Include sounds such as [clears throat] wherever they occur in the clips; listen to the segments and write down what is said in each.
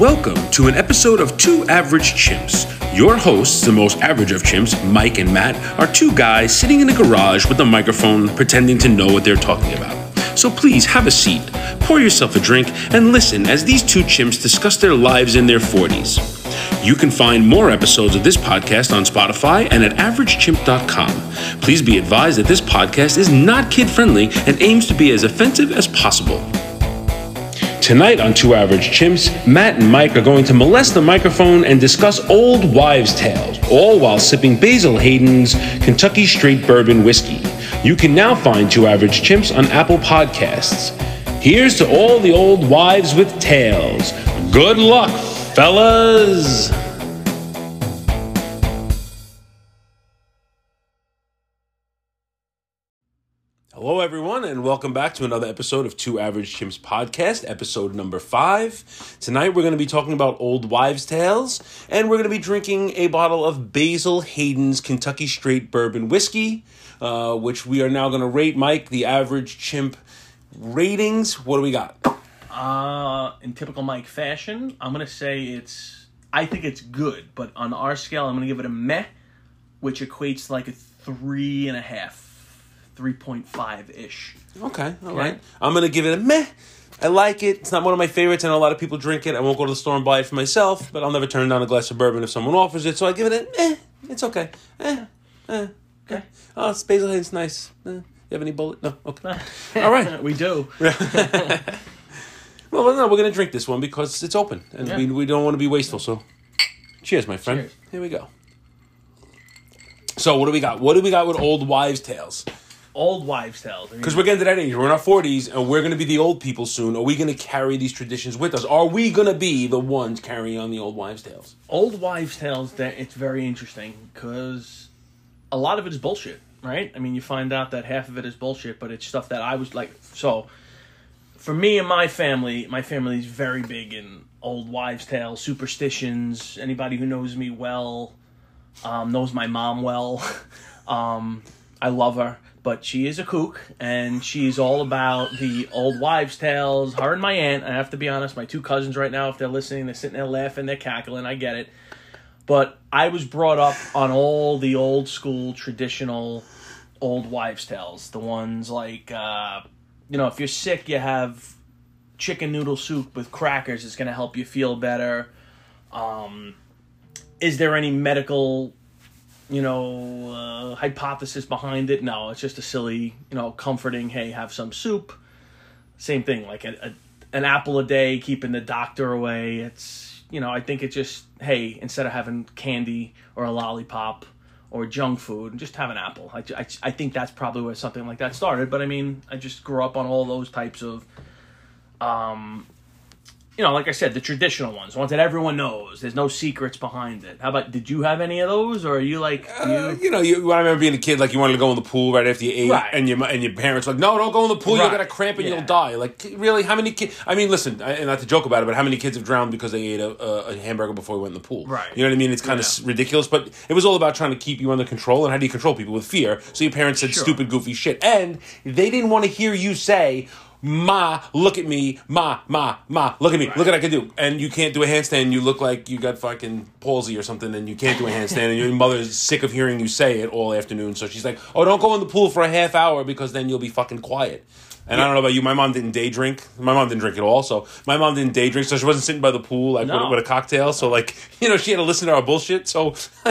Welcome to an episode of Two Average Chimps. Your hosts, the most average of chimps, Mike and Matt, are two guys sitting in a garage with a microphone pretending to know what they're talking about. So please have a seat, pour yourself a drink, and listen as these two chimps discuss their lives in their 40s. You can find more episodes of this podcast on Spotify and at averagechimp.com. Please be advised that this podcast is not kid friendly and aims to be as offensive as possible. Tonight on Two Average Chimps, Matt and Mike are going to molest the microphone and discuss old wives' tales, all while sipping Basil Hayden's Kentucky Straight Bourbon Whiskey. You can now find Two Average Chimps on Apple Podcasts. Here's to all the old wives with tales. Good luck, fellas! Welcome back to another episode of Two Average Chimps podcast, episode number five. Tonight, we're going to be talking about old wives' tales, and we're going to be drinking a bottle of Basil Hayden's Kentucky Straight Bourbon Whiskey, uh, which we are now going to rate. Mike, the average chimp ratings. What do we got? Uh, in typical Mike fashion, I'm gonna say it's. I think it's good, but on our scale, I'm gonna give it a meh, which equates to like a three and a half, three point five ish. Okay, all right. I'm going to give it a meh. I like it. It's not one of my favorites. I know a lot of people drink it. I won't go to the store and buy it for myself, but I'll never turn down a glass of bourbon if someone offers it. So I give it a eh. It's okay. Eh. Eh. Okay. Oh, it's Basil Hayden's nice. Eh. You have any bullet? No. Okay. [laughs] All right. [laughs] we do. [laughs] Well, no, we're gonna drink this one because it's open, and Yeah. we, we don't want to be wasteful. So, cheers, my friend. Cheers. Here we go. So, what do we got? What do we got with old wives' tales? Old wives' tales. I mean, Because we're getting to that age. We're in our forties, and we're gonna be the old people soon. Are we gonna carry these traditions with us? Are we gonna be the ones carrying on the old wives' tales? old wives' tales. That it's very interesting because a lot of it is bullshit, right? I mean, you find out that half of it is bullshit, but it's stuff that I was like. So, for me and my family, my family is very big in old wives' tales, superstitions. Anybody who knows me well um, knows my mom well. [laughs] um, I love her, but she is a kook, and she's all about the old wives' tales. Her and my aunt. I have to be honest, my two cousins right now, if they're listening, they're sitting there laughing, they're cackling. I get it, but I was brought up on all the old school traditional old wives' tales. The ones like, uh, you know, if you're sick, you have chicken noodle soup with crackers. It's going to help you feel better. Um, is there any medical, you know, uh, hypothesis behind it? No, it's just a silly, you know, comforting. Hey, have some soup. Same thing, like a, a an apple a day, keeping the doctor away. It's you know, I think it's just hey, instead of having candy or a lollipop or junk food, just have an apple. I, I, I think that's probably where something like that started. But I mean, I just grew up on all those types of um, you know, like I said, the traditional ones, ones that everyone knows. There's no secrets behind it. How about? Did you have any of those, or are you like Uh, you? you know, you, I remember being a kid, like you wanted to go in the pool right after you ate, Right. and your and your parents were like, no, don't go in the pool. You'll Right. get a cramp and Yeah. you'll die. Like, really, how many kids? I mean, listen, I, and not to joke about it, but how many kids have drowned because they ate a, a, a hamburger before we went in the pool? Right. You know what I mean? It's kind Yeah. of ridiculous, but it was all about trying to keep you under control. And how do you control people with fear? So your parents said Sure. stupid, goofy shit, and they didn't want to hear you say. Ma, look at me. Ma, ma, ma, look at me. Look at I can do. And you can't do a handstand. You look like you got fucking palsy or something, and you can't do a handstand. and your mother's sick of hearing you say it all afternoon. So she's like, "Oh, don't go in the pool for a half hour because then you'll be fucking quiet." And I don't know about you. My mom didn't day drink. My mom didn't drink at all. So my mom didn't day drink. So she wasn't sitting by the pool like No. with, with a cocktail. So like [laughs] you know she had to listen to our bullshit. So [laughs]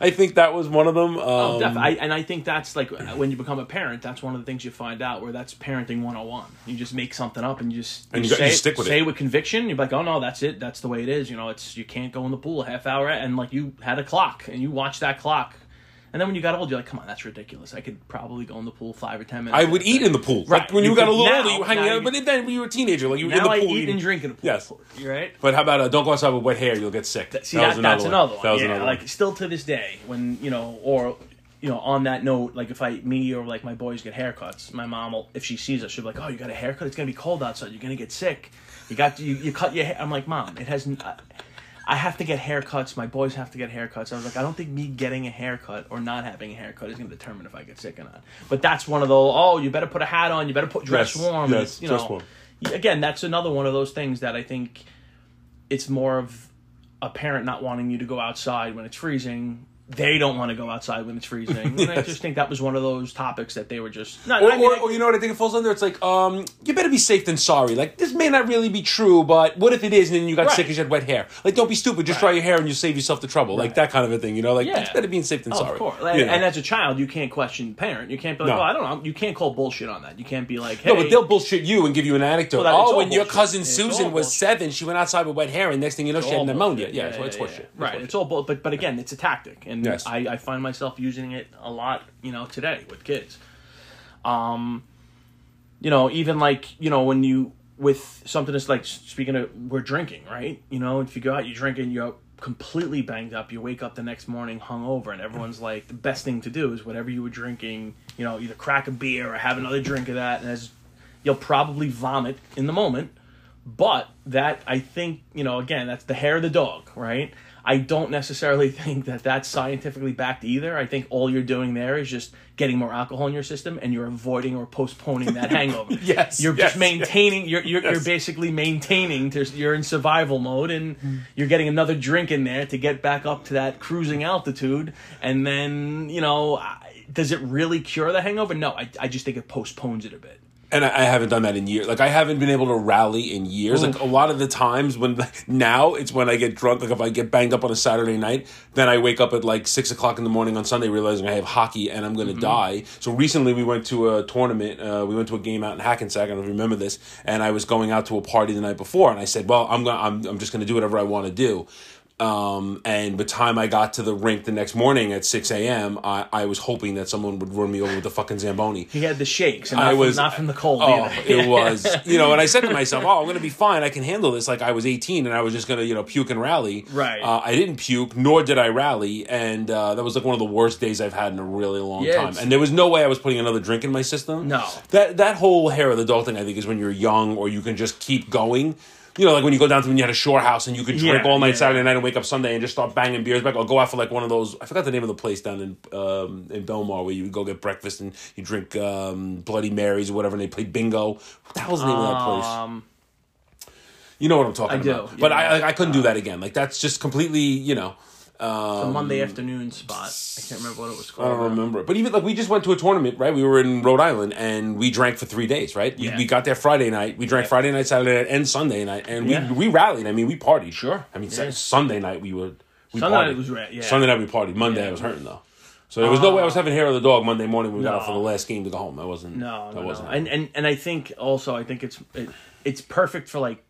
I think that was one of them. Um, Oh, def- I, and I think that's like when you become a parent, that's one of the things you find out where that's parenting 101. You just make something up and you just And you say, you stick with say it. with conviction. You're like, oh no, that's it. That's the way it is. You know, it's you can't go in the pool a half hour and like you had a clock and you watch that clock. And then when you got old, you're like, come on, that's ridiculous. I could probably go in the pool five or ten minutes. I would eat in the pool. Right. Like when you, You got a little now- older, you were hanging out. But then when you were a teenager, like you were in the I pool. eat eating- and drink in the pool. Yes. You're right. But how about uh, don't go outside with wet hair? You'll get sick. See, That that, was that's another one. That was yeah, another like one. still to this day, when you know, or you know, on that note, like if I, me or like my boys get haircuts, my mom will, if she sees us, she'll be like, "Oh, you got a haircut? It's gonna be cold outside. You're gonna get sick. You got you, you cut your hair." I'm like, "Mom, it has." I, I have to get haircuts. My boys have to get haircuts. I was like, I don't think me getting a haircut or not having a haircut is going to determine if I get sick or not. But that's one of those. Oh, you better put a hat on. You better put dress Yes, warm. yes, you dress know, warm. again, that's another one of those things that I think it's more of a parent not wanting you to go outside when it's freezing. They don't want to go outside when it's freezing. And I [laughs] just think that was one of those topics that they were just. Not, Or, I mean, or, or you know what I think it falls under? It's like, um, you better be safe than sorry. Like, this may not really be true, but what if it is and then you got Right. sick because you had wet hair? Like, don't be stupid. Just dry your hair and you save yourself the trouble. Like, that kind of a thing, you know? Like, Yeah. it's better being safe than Oh, sorry. Of course. You And, and as a child, you can't question the parent. You can't be like, No. oh, I don't know. You can't call bullshit on that. You can't be like, hey. No, but they'll bullshit you and give you an anecdote. Well, oh, when your cousin It's Susan was bullshit. seven, she went outside with wet hair, and next thing you know, she had pneumonia. bullshit. Yeah, it's, it's horseshit. It's Right. It's all bull. But but again, it's a tactic, and Yes. I, I find myself using it a lot. You know, today with kids. Um, you know, even like you know when you with something that's like speaking of we're drinking, right? You know, if you go out, you drink and you're completely banged up. You wake up the next morning hungover, and everyone's like, the best thing to do is whatever you were drinking. You know, either crack a beer or have another drink of that, and as you'll probably vomit in the moment. But that I think you know again that's the hair of the dog, right? I don't necessarily [laughs] think that that's scientifically backed either. I think all you're doing there is just getting more alcohol in your system, and you're avoiding or postponing that [laughs] hangover. Yes, you're yes, just maintaining. You're you're, you're basically maintaining. To, you're in survival mode, and you're getting another drink in there to get back up to that cruising altitude, and then you know. Does it really cure the hangover? No, I, I just think it postpones it a bit. And I, I haven't done that in years. Like I haven't been able to rally in years. Like a lot of the times when now it's when I get drunk. Like if I get banged up on a Saturday night, then I wake up at like six o'clock in the morning on Sunday realizing I have hockey and I'm going to die. So recently we went to a tournament. Uh, we went to a game out in Hackensack. I don't know if you remember this. And I was going out to a party the night before, and I said, "Well, I'm gonna, I'm, I'm just going to do whatever I want to do." Um, and by the time I got to the rink the next morning at 6 a.m., I, I was hoping that someone would run me over with a fucking Zamboni. He had the shakes, and I from, was not from the cold Oh, either. it was [laughs] you know, and I said to myself, "Oh, I'm going to be fine. I can handle this." Like I was 18, and I was just going to you know puke and rally. Right. Uh, I didn't puke, nor did I rally, and uh, that was like one of the worst days I've had in a really long Yeah, time. it's- And there was no way I was putting another drink in my system. No. That that whole hair of the dog thing, I think, is when you're young or you can just keep going. You know, like when you go down to when you had a shore house and you could drink Yeah, all night yeah. Saturday night and wake up Sunday and just start banging beers back. I'll go out for like one of those. I forgot the name of the place down in um, in Belmar where you would go get breakfast and you drink um, Bloody Marys or whatever, and they played bingo. What the hell's the name of that place? Um, You know what I'm talking I do, about. But yeah. I, I I couldn't do that again. Like that's just completely you know. The Monday um, afternoon spot. I can't remember what it was called. I don't remember. But even like we just went to a tournament, right? We were in Rhode Island and we drank for three days, right? Yeah. We, we got there Friday night. We drank Yeah. Friday night, Saturday night, and Sunday night, and Yeah. we we rallied. I mean, we partied. Sure. I mean, Yeah. Sunday night we were. We Sunday partied. night was ra- yeah. Sunday night we partied. Monday. I was hurting though. So there was no uh, way I was having hair of the dog Monday morning. when We got up for the last game to go home. I wasn't. No, I no, wasn't. no. And and and I think also I think it's it, it's perfect for like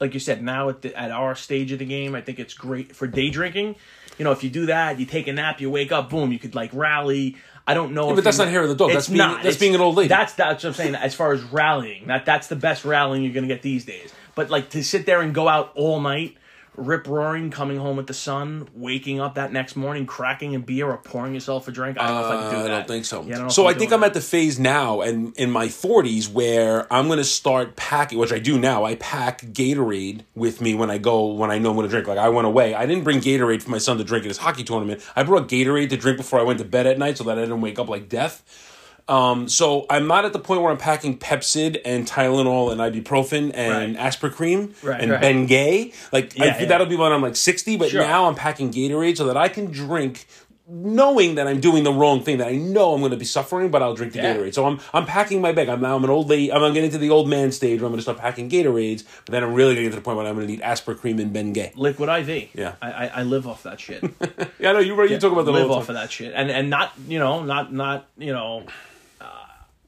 like you said now at the, at our stage of the game. I think it's great for day drinking. You know, if you do that, you take a nap, you wake up, boom, you could like rally. I don't know, if but that's you- not hair of the dog. That's being- not. that's It's- being an old lady. That's that's what I'm saying. As far as rallying, that that's the best rallying you're gonna get these days. But like to sit there and go out all night, rip roaring, coming home with the sun, waking up that next morning, cracking a beer or pouring yourself a drink. I don't know if I can do Uh, I don't think so. Yeah, I don't so I I'm think I'm at the phase now, and in my 40s, where I'm going to start packing, which I do now. I pack Gatorade with me when I go when I know I'm going to drink. Like I went away, I didn't bring Gatorade for my son to drink at his hockey tournament. I brought Gatorade to drink before I went to bed at night, so that I didn't wake up like death. Um, so I'm not at the point where I'm packing Pepcid and Tylenol and ibuprofen and Right. Aspercreme Right, and right. Bengay. Like Yeah, think yeah. that'll be when I'm like 60. But Sure. now I'm packing Gatorade so that I can drink knowing that I'm doing the wrong thing, that I know I'm going to be suffering, but I'll drink the Yeah. Gatorade. So I'm I'm packing my bag. I'm now I'm an old lady. I'm getting to the old man stage where I'm going to start packing Gatorades. But then I'm really going to get to the point where I'm going to need Aspercreme and Bengay. Liquid IV. Yeah. I, I, I live off that shit. [laughs] Yeah, I know you. You talk about that live off the of that shit, and and not you know not not you know.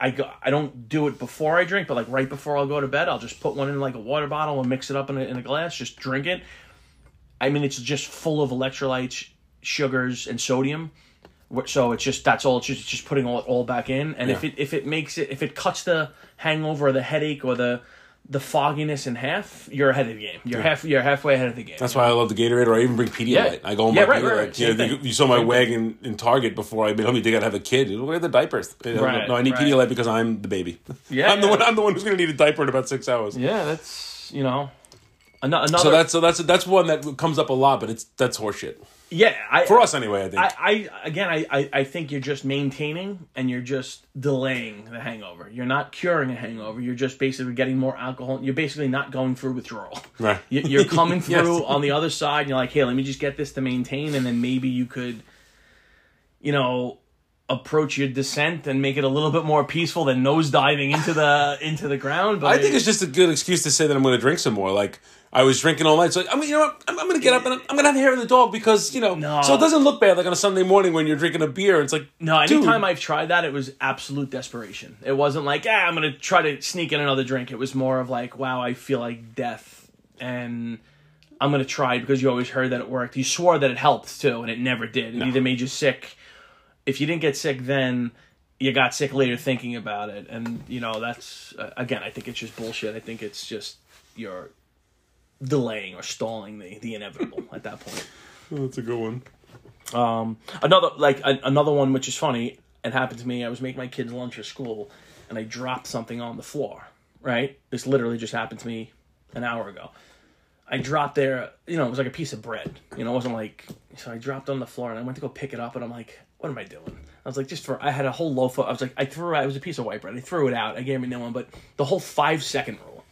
I go, I don't do it before I drink, but like right before I'll go to bed, I'll just put one in like a water bottle and mix it up in a, in a glass, just drink it. I mean, it's just full of electrolytes, sugars, and sodium. So it's just that's all. It's just, it's just putting all all back in, and if it if it makes it if it cuts the hangover or the headache or the the fogginess in half, you're ahead of the game. You're half you're halfway ahead of the game. That's why I love the Gatorade, or I even bring Pedialyte. Yeah. I go on Yeah, my right, right, Pedialyte. right. You, know, you- you saw my Same wagon in Target before I told me they got to have a kid. Look at the diapers. Right, no, I need right. Pedialyte because I'm the baby. Yeah, [laughs] I'm the one. I'm the one who's going to need a diaper in about six hours. Yeah, that's you know, Another, So that's so that's that's one that comes up a lot, but it's that's horseshit yeah. I, for us anyway. I think. I, I again, I, I, I think you're just maintaining and you're just delaying the hangover. You're not curing a hangover. You're just basically getting more alcohol. You're basically not going through withdrawal. Right. You- You're coming [laughs] Yes. through on the other side. And you're like, hey, let me just get this to maintain, and then maybe you could, you know, approach your descent and make it a little bit more peaceful than nosediving into the into the ground. But I think it's just a good excuse to say that I'm going to drink some more. Like I was drinking all night, so I'm you know what? I'm, I'm going to get up and I'm, I'm going to have hair in the dog because you know, No. so it doesn't look bad like on a Sunday morning when you're drinking a beer. It's like No, dude, anytime I've tried that, it was absolute desperation. It wasn't like, ah, I'm gonna try to sneak in another drink. It was more of like, wow, I feel like death, and I'm gonna try because you always heard that it worked. You swore that it helped too, and it never did. It either made you sick. If you didn't get sick then, you got sick later thinking about it, and you know that's uh, again, I think it's just bullshit. I think it's just you're delaying or stalling the the inevitable at that point. [laughs] that's a good one. Um, another like a, another one which is funny. It happened to me. I was making my kids lunch at school, and I dropped something on the floor. Right, this literally just happened to me an hour ago. I dropped there. You know, it was like a piece of bread. You know, it wasn't like. So I dropped on the floor, and I went to go pick it up, and I'm like, "What am I doing?" I was like, "Just for." I had a whole loaf of. I was like, I threw it. It was a piece of white bread. I threw it out. I gave me no one, but the whole five second rule.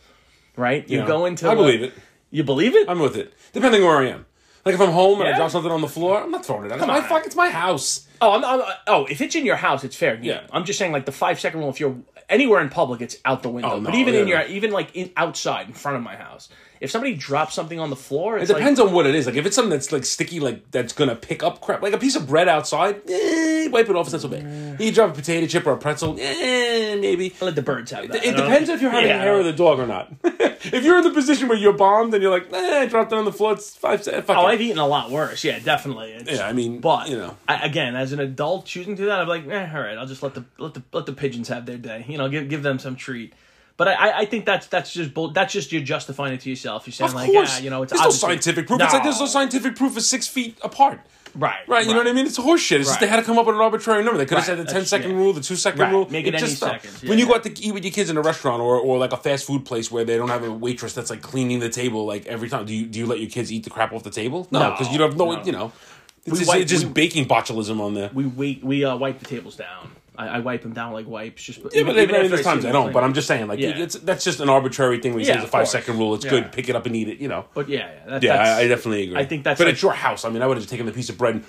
Right, you Yeah. go into. I a- believe it. You believe it? I'm with it. Depending where I am. Like if I'm home and I Yeah. drop something on the floor, I'm not throwing it out. It's my on. fuck. It's my house. Oh, I'm, I'm, oh, if it's in your house, it's fair. game. Yeah. I'm just saying, like the five second rule. If you're anywhere in public, it's out the window. Oh, but no, even in yeah. your, even like in outside in front of my house, if somebody drops something on the floor, it's It depends on what it is. Like if it's something that's like sticky, like that's gonna pick up crap, like a piece of bread outside, eh, wipe it off. Not so bad. You drop a potato chip or a pretzel, eh, maybe. like let the birds have that. It depends if you're having Yeah. hair of the dog or not. [laughs] if you're in the position where you're bombed and you're like, eh, I dropped it on the floor, it's five cents. Fuck Oh, it. I've eaten a lot worse. Yeah, definitely. It's, Yeah, I mean, but you know. I, again, as an adult choosing to do that, I'm like, eh, all right, I'll just let the let the let the pigeons have their day. You know, give give them some treat. But I, I- think that's that's just bull, that's just you're justifying it to yourself. You're saying Of like, course, ah, you know, it's there's no scientific proof. It's like there's no No. scientific proof of six feet apart. Right, Right, you know what I mean? It's horse shit. It's just they had to come up with an arbitrary number. They could have Right, said the that's- 10 second yeah. rule, the 2 second Right, rule. make it any just seconds, When yeah. you go out to eat with your kids in a restaurant or, or like a fast food place where they don't have a waitress that's like cleaning the table like every time, do you do you let your kids eat the crap off the table? No, No, because you don't have no, no. you know. It's We just, wipe- it's just we- baking botulism on there. we wait we uh, wipe the tables down. I, I wipe them down like wipes. Just Yeah, but even after there's times I don't. But I'm just saying, like, Yeah. it's that's just an arbitrary thing. When you Yeah, say it's a five second rule, it's Yeah. good. Pick it up and eat it. You know. But yeah, yeah, that, Yeah, I, I definitely agree. I think that's But like- it's your house. I mean, I would have taken the piece of bread. and,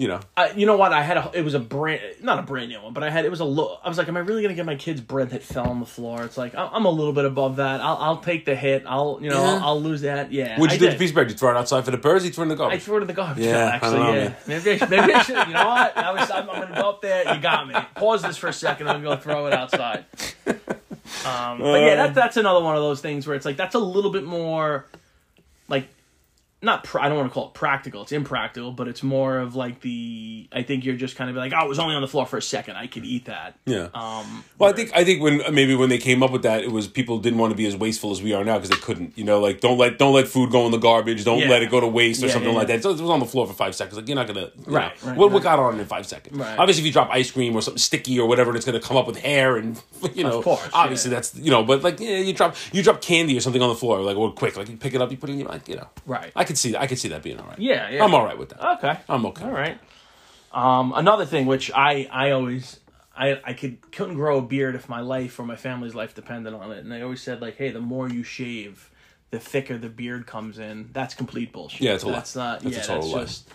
You know. I, you know what? I had a. It was a brand, not a brand new one, but I had. It was a low. I was like, am I really gonna get my kids bread that fell on the floor? It's like I- I'm a little bit above that. I'll, I'll take the hit. I'll, you know, Yeah. I'll, I'll lose that. Yeah. What'd you I do with the piece of bread? You throw it outside for the birds? You throw it in the garbage? I garbage? threw it in the garbage. Yeah, Yeah, I actually, don't know, yeah. man. Maybe, I, maybe I should. You know what? I was. I'm, I'm gonna go up there. You got me. Pause this for a second. I'm gonna throw it outside. Um, but yeah, that, that's another one of those things where it's like that's a little bit more, like, not. Pr- I don't want to call it practical. It's impractical, but it's more of like the. I think you're just kind of like, oh, it was only on the floor for a second. I could eat that. Yeah. Um. Well, I think I think when maybe when they came up with that, it was people didn't want to be as wasteful as we are now because they couldn't. You know, like don't let don't let food go in the garbage. Don't Yeah. let it go to waste or Yeah, something yeah, like that. So it was on the floor for five seconds. Like you're not gonna you Right, know, right, what what right. got on in five seconds? Right. Obviously, if you drop ice cream or something sticky or whatever, it's gonna come up with hair and [laughs] you know. Of course, obviously that's you know. But like yeah, you drop you drop candy or something on the floor like or quick like you pick it up, you put it in your like you know. Right. I could see that. I could see that being all right. Yeah. Yeah. I'm all right with that. Okay. I'm okay. All right. Um, another thing which I I always I I could couldn't grow a beard if my life or my family's life depended on it, and I always said like, hey, the more you shave, the thicker the beard comes in. That's complete bullshit. Yeah, it's a lie. that's not. That's a total that's lie. just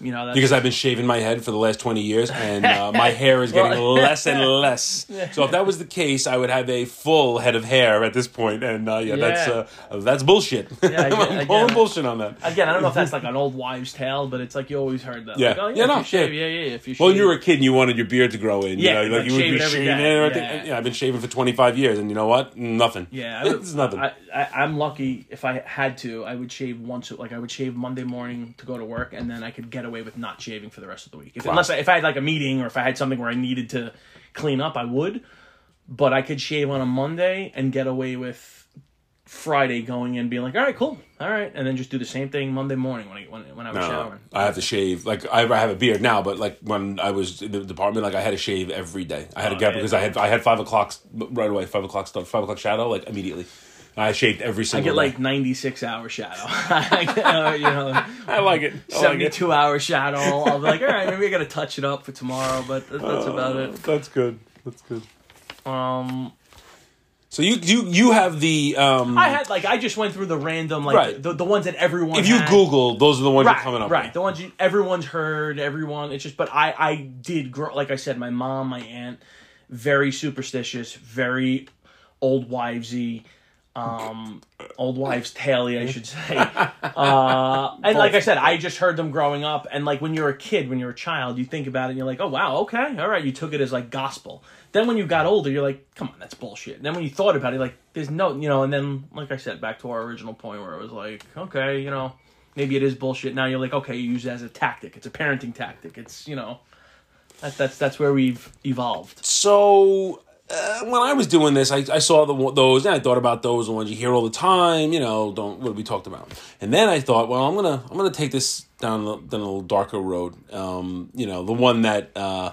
you know because I've been shaving my head for the last 20 years and uh, my [laughs] hair is getting Well- [laughs] less and less. So if that was the case, I would have a full head of hair at this point and uh, yeah, that's uh, that's bullshit. I get- [laughs] I'm calling bullshit on that. again. I don't know if that's like an old wives' tale, but it's like you always heard that. Yeah. Like, oh, yeah, Yeah, if no, you shave, yeah. yeah, yeah. If you shave. Well, when you were a kid and you wanted your beard to grow in, Yeah, you know, like you would be shaving day. and everything. Yeah. Yeah, I've been shaving for 25 years and you know what? Nothing. Yeah, would- it's nothing. I, I, I'm lucky. If I had to, I would shave once. Like I would shave Monday morning to go to work, and then I could get away with not shaving for the rest of the week. If, Unless I, if I had like a meeting or if I had something where I needed to clean up, I would. But I could shave on a Monday and get away with Friday going in, being like, "All right, cool, all right," and then just do the same thing Monday morning when I when, when I was No, showering. I have to shave. Like I, I have a beard now, but like when I was in the department, like I had to shave every day. I had to Oh, get yeah. because I had I had five o'clock right away. Five o'clock start. Five o'clock shadow like immediately. I shaved every single. I get like 96 hour shadow. [laughs] I uh, you know, [laughs] I like it. I like 72 hour shadow. I'll be like, all right, maybe I got to touch it up for tomorrow, but that- that's about it. That's good. That's good. Um, So you you you have the um. I had like I just went through the random like Right. the, the ones that everyone. if you had. Google, those are the ones right, you're coming up right, with. the ones you, everyone's heard, everyone. It's just, but I I did grow. Like I said, my mom, my aunt, very superstitious, very old wivesy. Um, old wives' tale I should say. [laughs] Uh, and like I said, I just heard them growing up, and like when you're a kid, when you're a child, you think about it, and you're like, oh wow, okay, all right, you took it as like gospel. Then when you got older, you're like, come on, that's bullshit. And then when you thought about it, like, there's no, you know, and then like I said, back to our original point where it was like, okay, you know, maybe it is bullshit. Now you're like, okay, you use it as a tactic. It's a parenting tactic. It's you know, that, that's that's where we've evolved. So uh, when I was doing this, I, I saw the those and I thought about those the ones you hear all the time. You know, don't what we talked about. And then I thought, well, I'm gonna I'm gonna take this down the, down a little darker road. Um, you know, the one that. Uh,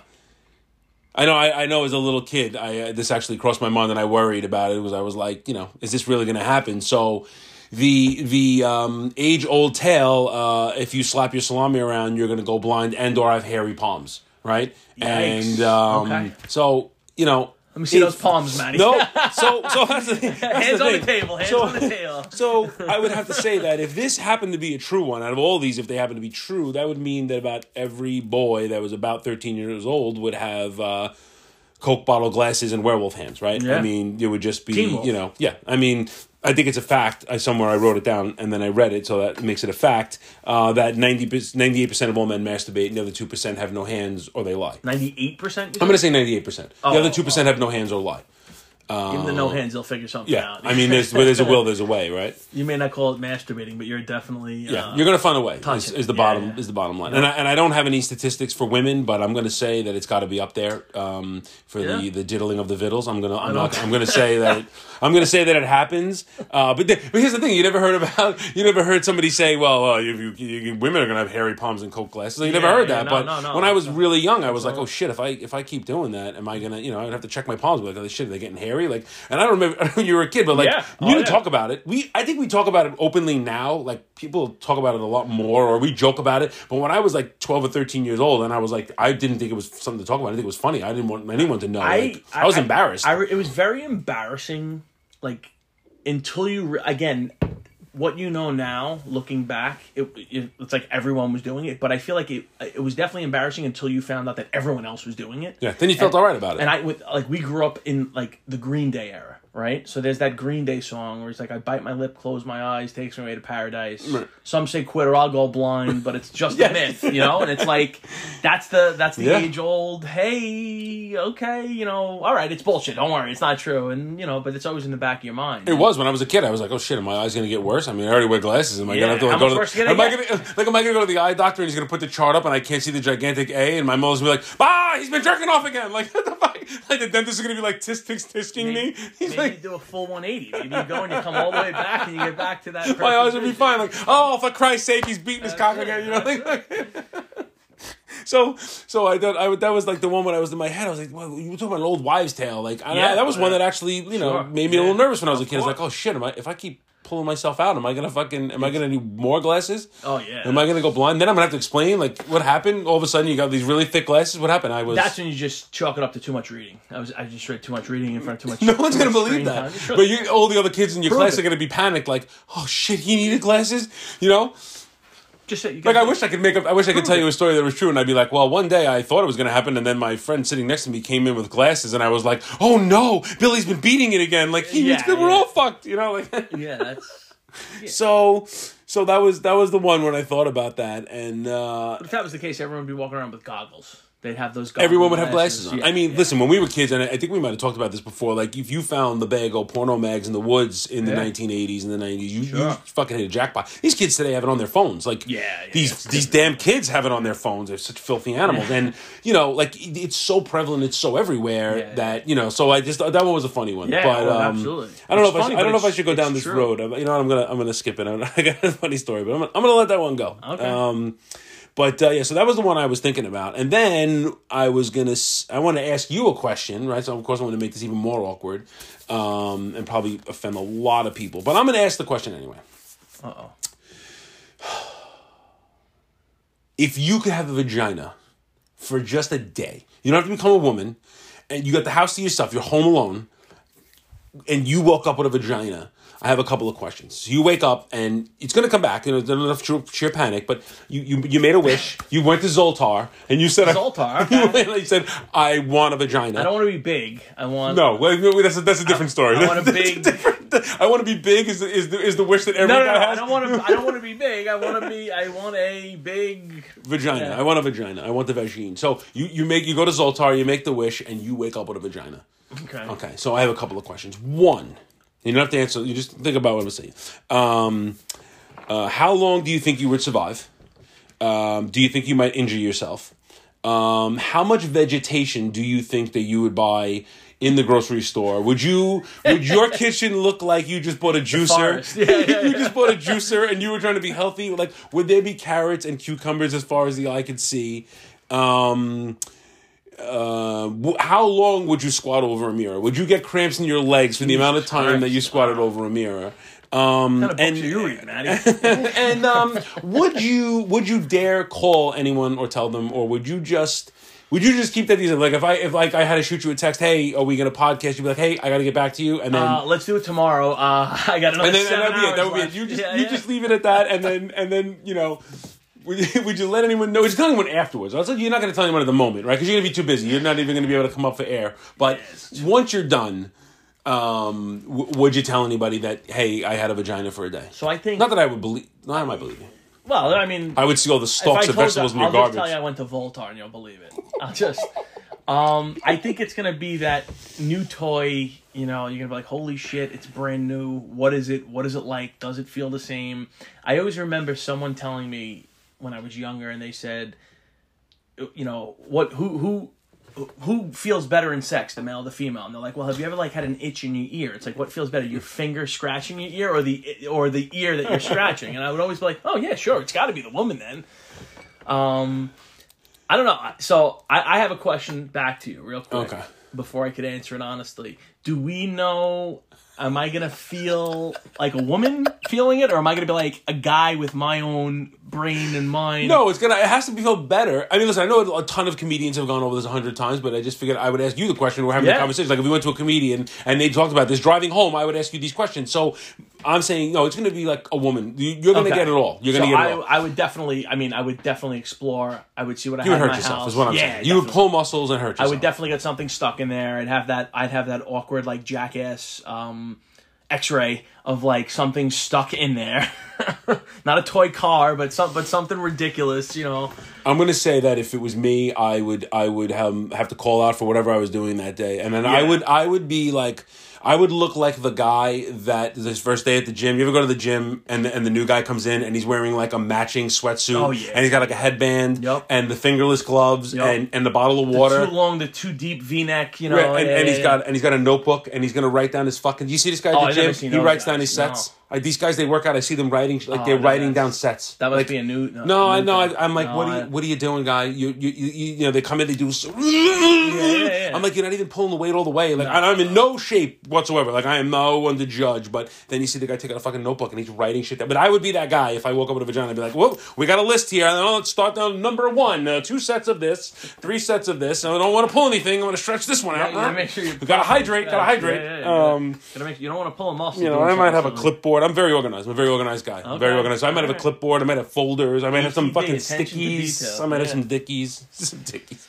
I know. I, I know. As a little kid, I uh, this actually crossed my mind, and I worried about it. Was I was like, you know, is this really going to happen? So, the the um, age old tale: uh, if you slap your salami around, you're going to go blind and or have hairy palms, right? Yikes. And um, Okay. so you know, Let me see those palms, Matty. No, [laughs] so so that's the, that's hands the on the table. Hands so, on the table. [laughs] so I would have to say that if this happened to be a true one, out of all these, if they happen to be true, that would mean that about every boy that was about 13 years old would have uh, Coke bottle glasses and werewolf hands, right? Yeah. I mean, it would just be, you know, yeah. I mean, I think it's a fact. I somewhere I wrote it down and then I read it, so that makes it a fact uh, that 90 98 percent of all men masturbate, and the other two percent have no hands or they lie. Ninety-eight percent. I'm going to say 98 percent. The Oh, other two percent have no hands or lie. Give them the no hands; they'll figure something Yeah, out. I mean, there's where there's a will, there's a way, right? you may not call it masturbating, but you're definitely Yeah, uh, you're gonna find a way. Is, is the bottom Yeah, is the bottom line, and I, and I don't have any statistics for women, but I'm gonna say that it's got to be up there um, for the the diddling of the vittles. I'm gonna I'm don't- I'm gonna say [laughs] that it, I'm gonna say that it happens. Uh, but the, but here's the thing: you never heard about you never heard somebody say, well, uh, you, you, you, women are gonna have hairy palms and coke glasses. You never heard that. no, but no, no. when I was really young, I was like, oh shit, if I if I keep doing that, am I gonna you know I'd have to check my palms. Like, oh shit, are they getting hairy? Like, and I don't remember [laughs] when you were a kid, but like Yeah. you Oh, didn't yeah. talk about it. We I think we talk about it openly now. Like people talk about it a lot more, or we joke about it. But when I was like twelve or thirteen years old, and I was like, I didn't think it was something to talk about. I think it was funny. I didn't want anyone to know. Like, I, was embarrassed. I, it was very embarrassing, like until you re- again, what you know now, looking back, it, it, it's like everyone was doing it. But I feel like it it was definitely embarrassing until you found out that everyone else was doing it. yeah, then you felt all right about it. And I with like we grew up in like the Green Day era, right? So there's that Green Day song where it's like I bite my lip, close my eyes, takes me away to paradise. Some say quit or I'll go blind, but it's just Yes. a myth, you know. And it's like that's the that's the Yeah. age old. Hey, okay, you know, all right, it's bullshit. Don't worry, it's not true. And you know, but it's always in the back of your mind. It was when I was a kid. I was like, "Oh shit, are my eyes gonna get worse?" I mean, I already wear glasses. Am I Yeah, gonna have to like, go to? The, am I gonna like? Am I gonna go to the eye doctor and he's gonna put the chart up and I can't see the gigantic A and my mom's gonna be like, "Ah, he's been jerking off again!" Like, [laughs] what the fuck? [laughs] Like the dentist is gonna be like, "Tisk, tisk, tisking me." He's Maybe like, you do a full 180. Maybe you go and you come all the way back and you get back to that. [laughs] my eyes would be fine. Like, oh, for Christ's sake, he's beating his cock again. You know, like, [laughs] so so I thought I would, that was like the one when I was in my head. I was like, well, you were talking about an old wives' tale. Like, and I- Yeah, that was one that actually you know sure. made me a little nervous when I was a kid. I was like, oh shit, am I if I keep pulling myself out, am I gonna fucking am I gonna need more glasses? Oh yeah. Am I gonna go blind? Then I'm gonna have to explain like what happened. All of a sudden, you got these really thick glasses. What happened? I was. That's when you just chalk it up to too much reading. I was I just read too much reading in front of too much. [laughs] no one's too gonna believe that. But you, all the other kids in your Prove class it. are gonna be panicked, like, "Oh shit, he needed glasses," you know. Just say you Like I wish I could make up. I wish I could tell you a story that was true, and I'd be like, "Well, one day I thought it was going to happen, and then my friend sitting next to me came in with glasses, and I was like, oh no, Billy's been beating it again. Like he, Yeah, we're all fucked, you know." Like [laughs] Yeah, that's. so, so that was that was the one when I thought about that, and uh, But if that was the case, everyone would be walking around with goggles. They'd have those. Goggles everyone would have glasses on. Yeah, I mean, yeah. listen, when we were kids, and I I think we might have talked about this before. Like, if you found the bag of porno mags in the woods in the Yeah. 1980s and the 90s, you, you fucking hit a jackpot. These kids today have it on their phones. Like, Yeah, yeah, these these damn kids have it on their phones. They're such filthy animals, and you know, like it- it's so prevalent, it's so everywhere Yeah, that you know. So I just that one was a funny one. Yeah, but, well, um, absolutely. I don't know It's if I, funny, should, I don't know if I should go down this true. road. You know, what, I'm gonna I'm gonna skip it. [laughs] I got a funny story, but I'm gonna, I'm gonna let that one go. Okay. Um, but uh, yeah, so that was the one I was thinking about, and then I was gonna I want to ask you a question, right? So of course I want to make this even more awkward, um, and probably offend a lot of people. But I'm gonna ask the question anyway. Uh oh. [sighs] If you could have a vagina for just a day, you don't have to become a woman, and you got the house to yourself. You're home alone, and you woke up with a vagina. I have a couple of questions. So you wake up and it's going to come back. You know, enough sheer, sheer panic, but you, you you made a wish. You went to Zoltar and you said Zoltar, [laughs] you, okay. you said I want a vagina. I don't want to be big. I want. No, wait, that's a, that's a different story. I want [laughs] a big- I want to be big. Is the, is the, is the wish that every No, no, no, has? I don't want to. I don't want to be big. I want to be. I want a big. vagina. Yeah. I want a vagina. I want the vagine. So you you make you go to Zoltar, you make the wish, and you wake up with a vagina. Okay. Okay, so I have a couple of questions. One, you don't have to answer. You just think about what I'm saying. Um, uh, how long do you think you would survive? Um, do you think you might injure yourself? Um, how much vegetation do you think that you would buy in the grocery store? Would you? Would your [laughs] kitchen look like you just bought a juicer? Yeah, yeah, [laughs] you just bought a juicer and you were trying to be healthy. Like, would there be carrots and cucumbers as far as the eye could see? Um, uh, how long would you squat over a mirror? Would you get cramps in your legs for the amount of time that you squatted over a mirror? Um, kind of and you Maddie? [laughs] and um, would you would you dare call anyone or tell them, or would you just would you just keep that easy? Like if I if like I had to shoot you a text, hey, are we gonna podcast? You'd be like, hey, I got to get back to you, and then. Uh, let's do it tomorrow. Uh, [laughs] I got another and then and that'd be it. That would be it. You just Yeah, you yeah. just leave it at that, and then and then you know, [laughs] would you, let anyone know? Would you tell anyone afterwards? I was like, you're not going to tell anyone at the moment, right? Because you're going to be too busy. You're not even going to be able to come up for air. But once you're done, um, w- would you tell anybody that hey, I had a vagina for a day? So I think. Not that I would believe. Not I might believe you. well, I mean, I would see all the stalks of vegetables in your I'll garbage. just tell you I went to Voltar and you'll believe it. I'll just. Um, I think it's gonna be that new toy. You know, you're gonna be like, "Holy shit, it's brand new! What is it? What is it like? Does it feel the same?" I always remember someone telling me when I was younger, and they said, "You know, what? Who? Who?" Who feels better in sex, the male or the female? And they're like, "Well, have you ever like had an itch in your ear?" It's like, what feels better, your finger scratching your ear, or the or the ear that you're scratching? And I would always be like, "Oh yeah, sure, it's got to be the woman then." Um, I don't know. So I, I have a question back to you, real quick, Okay. before I could answer it honestly. Do we know? Am I gonna feel like a woman feeling it, or am I gonna be like a guy with my own brain and mind? No, it's gonna. It has to feel better. I mean, listen. I know a ton of comedians have gone over this a hundred times, but I just figured I would ask you the question. We're having Yeah. the conversation. Like if we went to a comedian and they talked about this driving home, I would ask you these questions. So I'm saying, no, it's gonna be like a woman. You- You're gonna Okay. get it all. You're So gonna get I, it all. I would definitely. I mean, I would definitely explore. I would see what I You would have in hurt my yourself, house. is what I'm yeah, saying. You would definitely. pull muscles and hurt yourself. I yourself. would definitely get something stuck in there. I'd have that. I'd have that awkward like jackass um, X-ray of like something stuck in there. [laughs] Not a toy car, but some but something ridiculous. You know. I'm gonna say that if it was me, I would I would have have to call out for whatever I was doing that day, and then I Yeah. would I would be like. I would look like the guy that this first day at the gym. You ever go to the gym and the, and the new guy comes in and he's wearing like a matching sweatsuit Oh, yeah. and he's got like a headband Yup. and the fingerless gloves Yup. and, and the bottle of water. Too long, the too deep V-neck. You know. Right, and, yeah, and yeah, he's yeah. got and he's got a notebook and he's gonna write down his fucking. Do you see this guy Oh, at I've the gym? He writes guys. down his sets. No. Like these guys, they work out. I see them writing like Oh, they're no, writing down sets. That must like, be a new. no, I new know. I, I'm like, No, what are I- you, what are you doing, guy? You, you, you, you you know, they come in, they do. So, yeah. I'm like, you're not even pulling the weight all the way. Like, and I'm in no shape whatsoever. Like, I am no one to judge. But then you see the guy take out a fucking notebook and he's writing shit down. But I would be that guy if I woke up with a vagina. I'd be like, well, we got a list here. Oh, let's start down number one. Uh, two sets of this, three sets of this. I don't want to pull anything. I'm going to stretch this one out. gotta make sure you gotta hydrate. Gotta hydrate. Yeah, yeah, yeah. Um, Gotta make, you don't want to pull a muscle. you know, I might have a something. Clipboard. I'm very organized. I'm a very organized guy. I'm very organized. So I might have a clipboard. I might have folders. I might have some fucking stickies. I might have Yeah. some dickies. [laughs] Some dickies.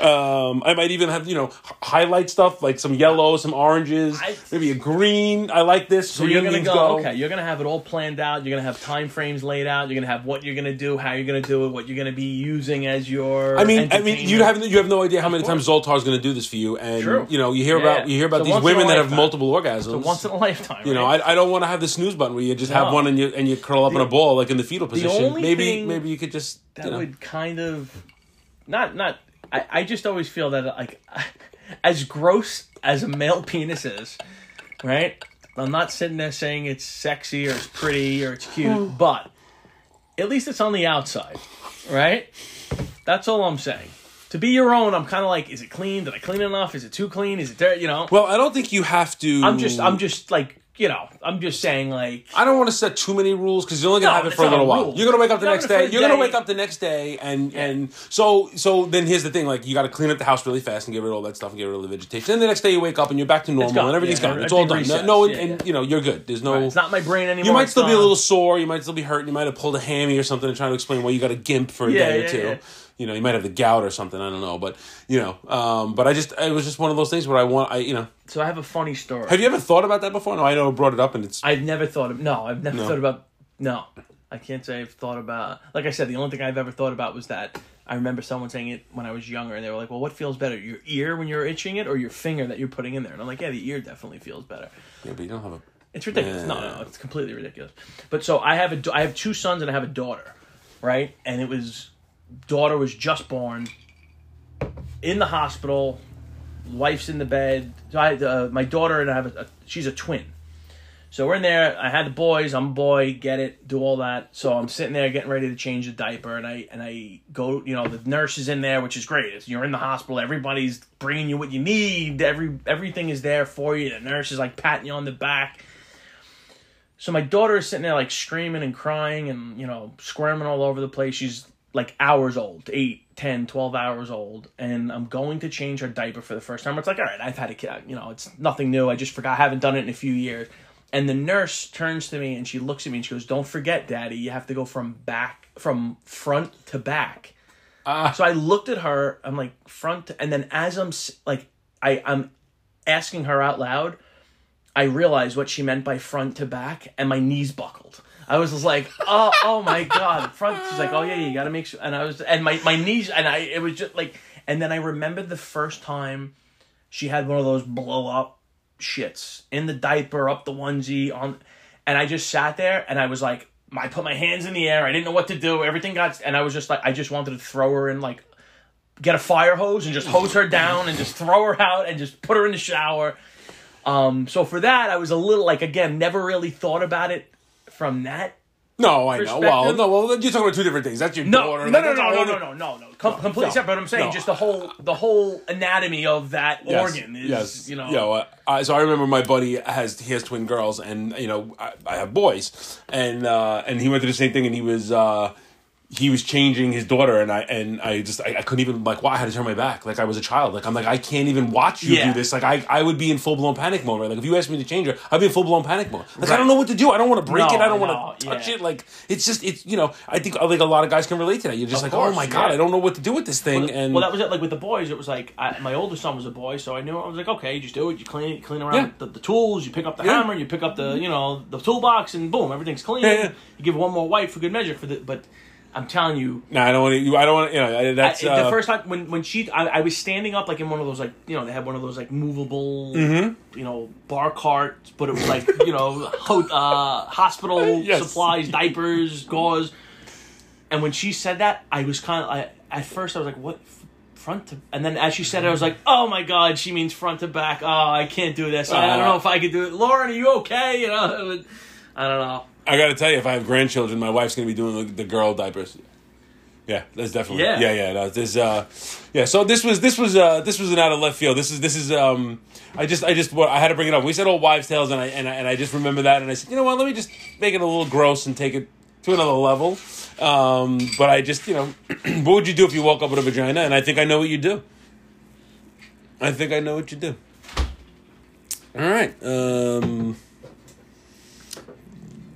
Um, I might even have you know highlight stuff like some yellow, some oranges, I- maybe a green. I like this. So you're gonna means go, okay. You're gonna have it all planned out. You're gonna have time frames laid out. You're gonna have what you're gonna do, how you're gonna do it, what you're gonna be using as your. I mean, I mean, you have you have no idea how many times Zoltar's going to do this for you, and True. you know you hear Yeah. about you hear about a these once in a women that have multiple orgasms. So once in a lifetime. You know, right? I, I don't want to have the snooze button where you just have No. one and you and you curl up in a ball like in the fetal position. only maybe thing maybe you could just that you know. would kind of not not. I, I just always feel that like [laughs] as gross as a male [laughs] penis is, right? I'm not sitting there saying it's sexy or it's pretty or it's cute, [sighs] but at least it's on the outside, right? That's all I'm saying. to be your own, I'm kind of like, is it clean? Did I clean enough? Is it too clean? Is it dirty? You know, Well, I don't think you have to. I'm just, I'm just like, you know, I'm just saying like, I don't want to set too many rules because you're only gonna No, have it for a little a while. You're gonna wake up the next day. You're gonna wake up the next day, and and so so then here's the thing: like you got to clean up the house really fast and get rid of all that stuff and get rid of the vegetation. Then the next day you wake up and you're back to normal and everything's Yeah, gone. It's all done. No, and, Yeah, and yeah. you know you're good. There's no. it's not my brain anymore. you might still be a little sore. You might still be hurting. You might have pulled a hammy or something and trying to explain why you got a gimp for a Yeah, day or yeah, two. You know, you might have the gout or something. I don't know, but you know, um, but I just it was just one of those things where I want I you know. So I have a funny story. Have you ever thought about that before? No, I know I brought it up and it's I've never thought of no. I've never No. thought about no. I can't say I've thought about. Like I said, the only thing I've ever thought about was that I remember someone saying it when I was younger, and they were like, "Well, what feels better, your ear when you're itching it, or your finger that you're putting in there?" And I'm like, "Yeah, the ear definitely feels better." yeah, but you don't have a It's ridiculous. No, Yeah. no, it's completely ridiculous. But so I have a, I have two sons and I have a daughter, right? And it was, daughter was just born, in the hospital, wife's in the bed. I, uh, my daughter and I have a, a, she's a twin. So we're in there. I had the boys. I'm a boy. Get it. Do all that. So I'm sitting there getting ready to change the diaper, and I and I go. You know, the nurse is in there, which is great. It's, you're in the hospital. Everybody's bringing you what you need. Every everything is there for you. The nurse is like patting you on the back. So my daughter is sitting there like screaming and crying and you know squirming all over the place. She's like hours old, 8, 10, 12 hours old, and I'm going to change her diaper for the first time. It's like, all right, I've had a kid, you know, it's nothing new. I just forgot, I haven't done it in a few years. And the nurse turns to me and she looks at me and she goes, "Don't forget, Daddy, you have to go from back, from front to back." Ah. So I looked at her. I'm like front, to, and then as I'm like, I I'm asking her out loud. I realized what she meant by front to back, and my knees buckled. I was just like, oh, oh my god, front. She's like, oh yeah, you got to make sure. And I was, and my my knees, and I, it was just like, and then I remembered the first time she had one of those blow up shits in the diaper, up the onesie on, and I just sat there and I was like, I put my hands in the air. I didn't know what to do. Everything got, and I was just like, I just wanted to throw her in like get a fire hose and just hose her down and just throw her out and just put her in the shower. Um, so for that, I was a little like again, never really thought about it from that. No, I know. Well, no, well, you're talking about two different things. That's your No, daughter. no, like, no, no, no, no, no, no, no, Com- completely no, separate. But I'm saying no. just the whole the whole anatomy of that Yes, organ is yes, you know. Yeah, well, I, so I remember my buddy has he has twin girls, and you know I, I have boys, and uh, and he went through the same thing, and he was uh, he was changing his daughter, and I and I just I, I couldn't even like why I had to turn my back like I was a child, like I'm like I can't even watch you Yeah. do this, like I I would be in full blown panic mode, right? Like if you asked me to change her, I'd be in full blown panic mode. Like I don't know what to do, I don't want to break No, it, I don't I want to touch yeah. it, like it's just it's you know I think uh, like a lot of guys can relate to that. You're just Of like oh my god, yeah. I don't know what to do with this thing, Well, and well, that was it. Like with the boys, it was like I, my older son was a boy, so I knew I was like, okay, you just do it. You clean, clean around the, the tools. You pick up the hammer. You pick up the you know the toolbox, and boom, everything's clean. You give one more wipe for good measure for the. But I'm telling you, no, I don't want to. I don't want to. You know, that's I- uh, the first time when when she I, I was standing up like in one of those like you know they had one of those like movable Mm-hmm. you know bar carts but it was like [laughs] you know ho- uh, hospital [laughs] Yes. supplies diapers gauze and when she said that I was kind of I at first I was like what front to and then as she said it I was like oh my god she means front to back oh I can't do this I, I don't know if I could do it Lauren are you okay you know [laughs] I don't know I got to tell you, if I have grandchildren, my wife's going to be doing the, the girl diapers. Yeah, that's definitely. Yeah. yeah, yeah. No, this, uh, yeah. So this was this was uh, this was an out of left field. This is this is. Um, I just I just I had to bring it up. We said old wives' tales, and I and I, and I just remember that, and I said, you know what? Let me just make it a little gross and take it to another level. Um, but I just you know, [clears throat] what would you do if you woke up with a vagina? And I think I know what you do. I think I know what you do. All right. Um,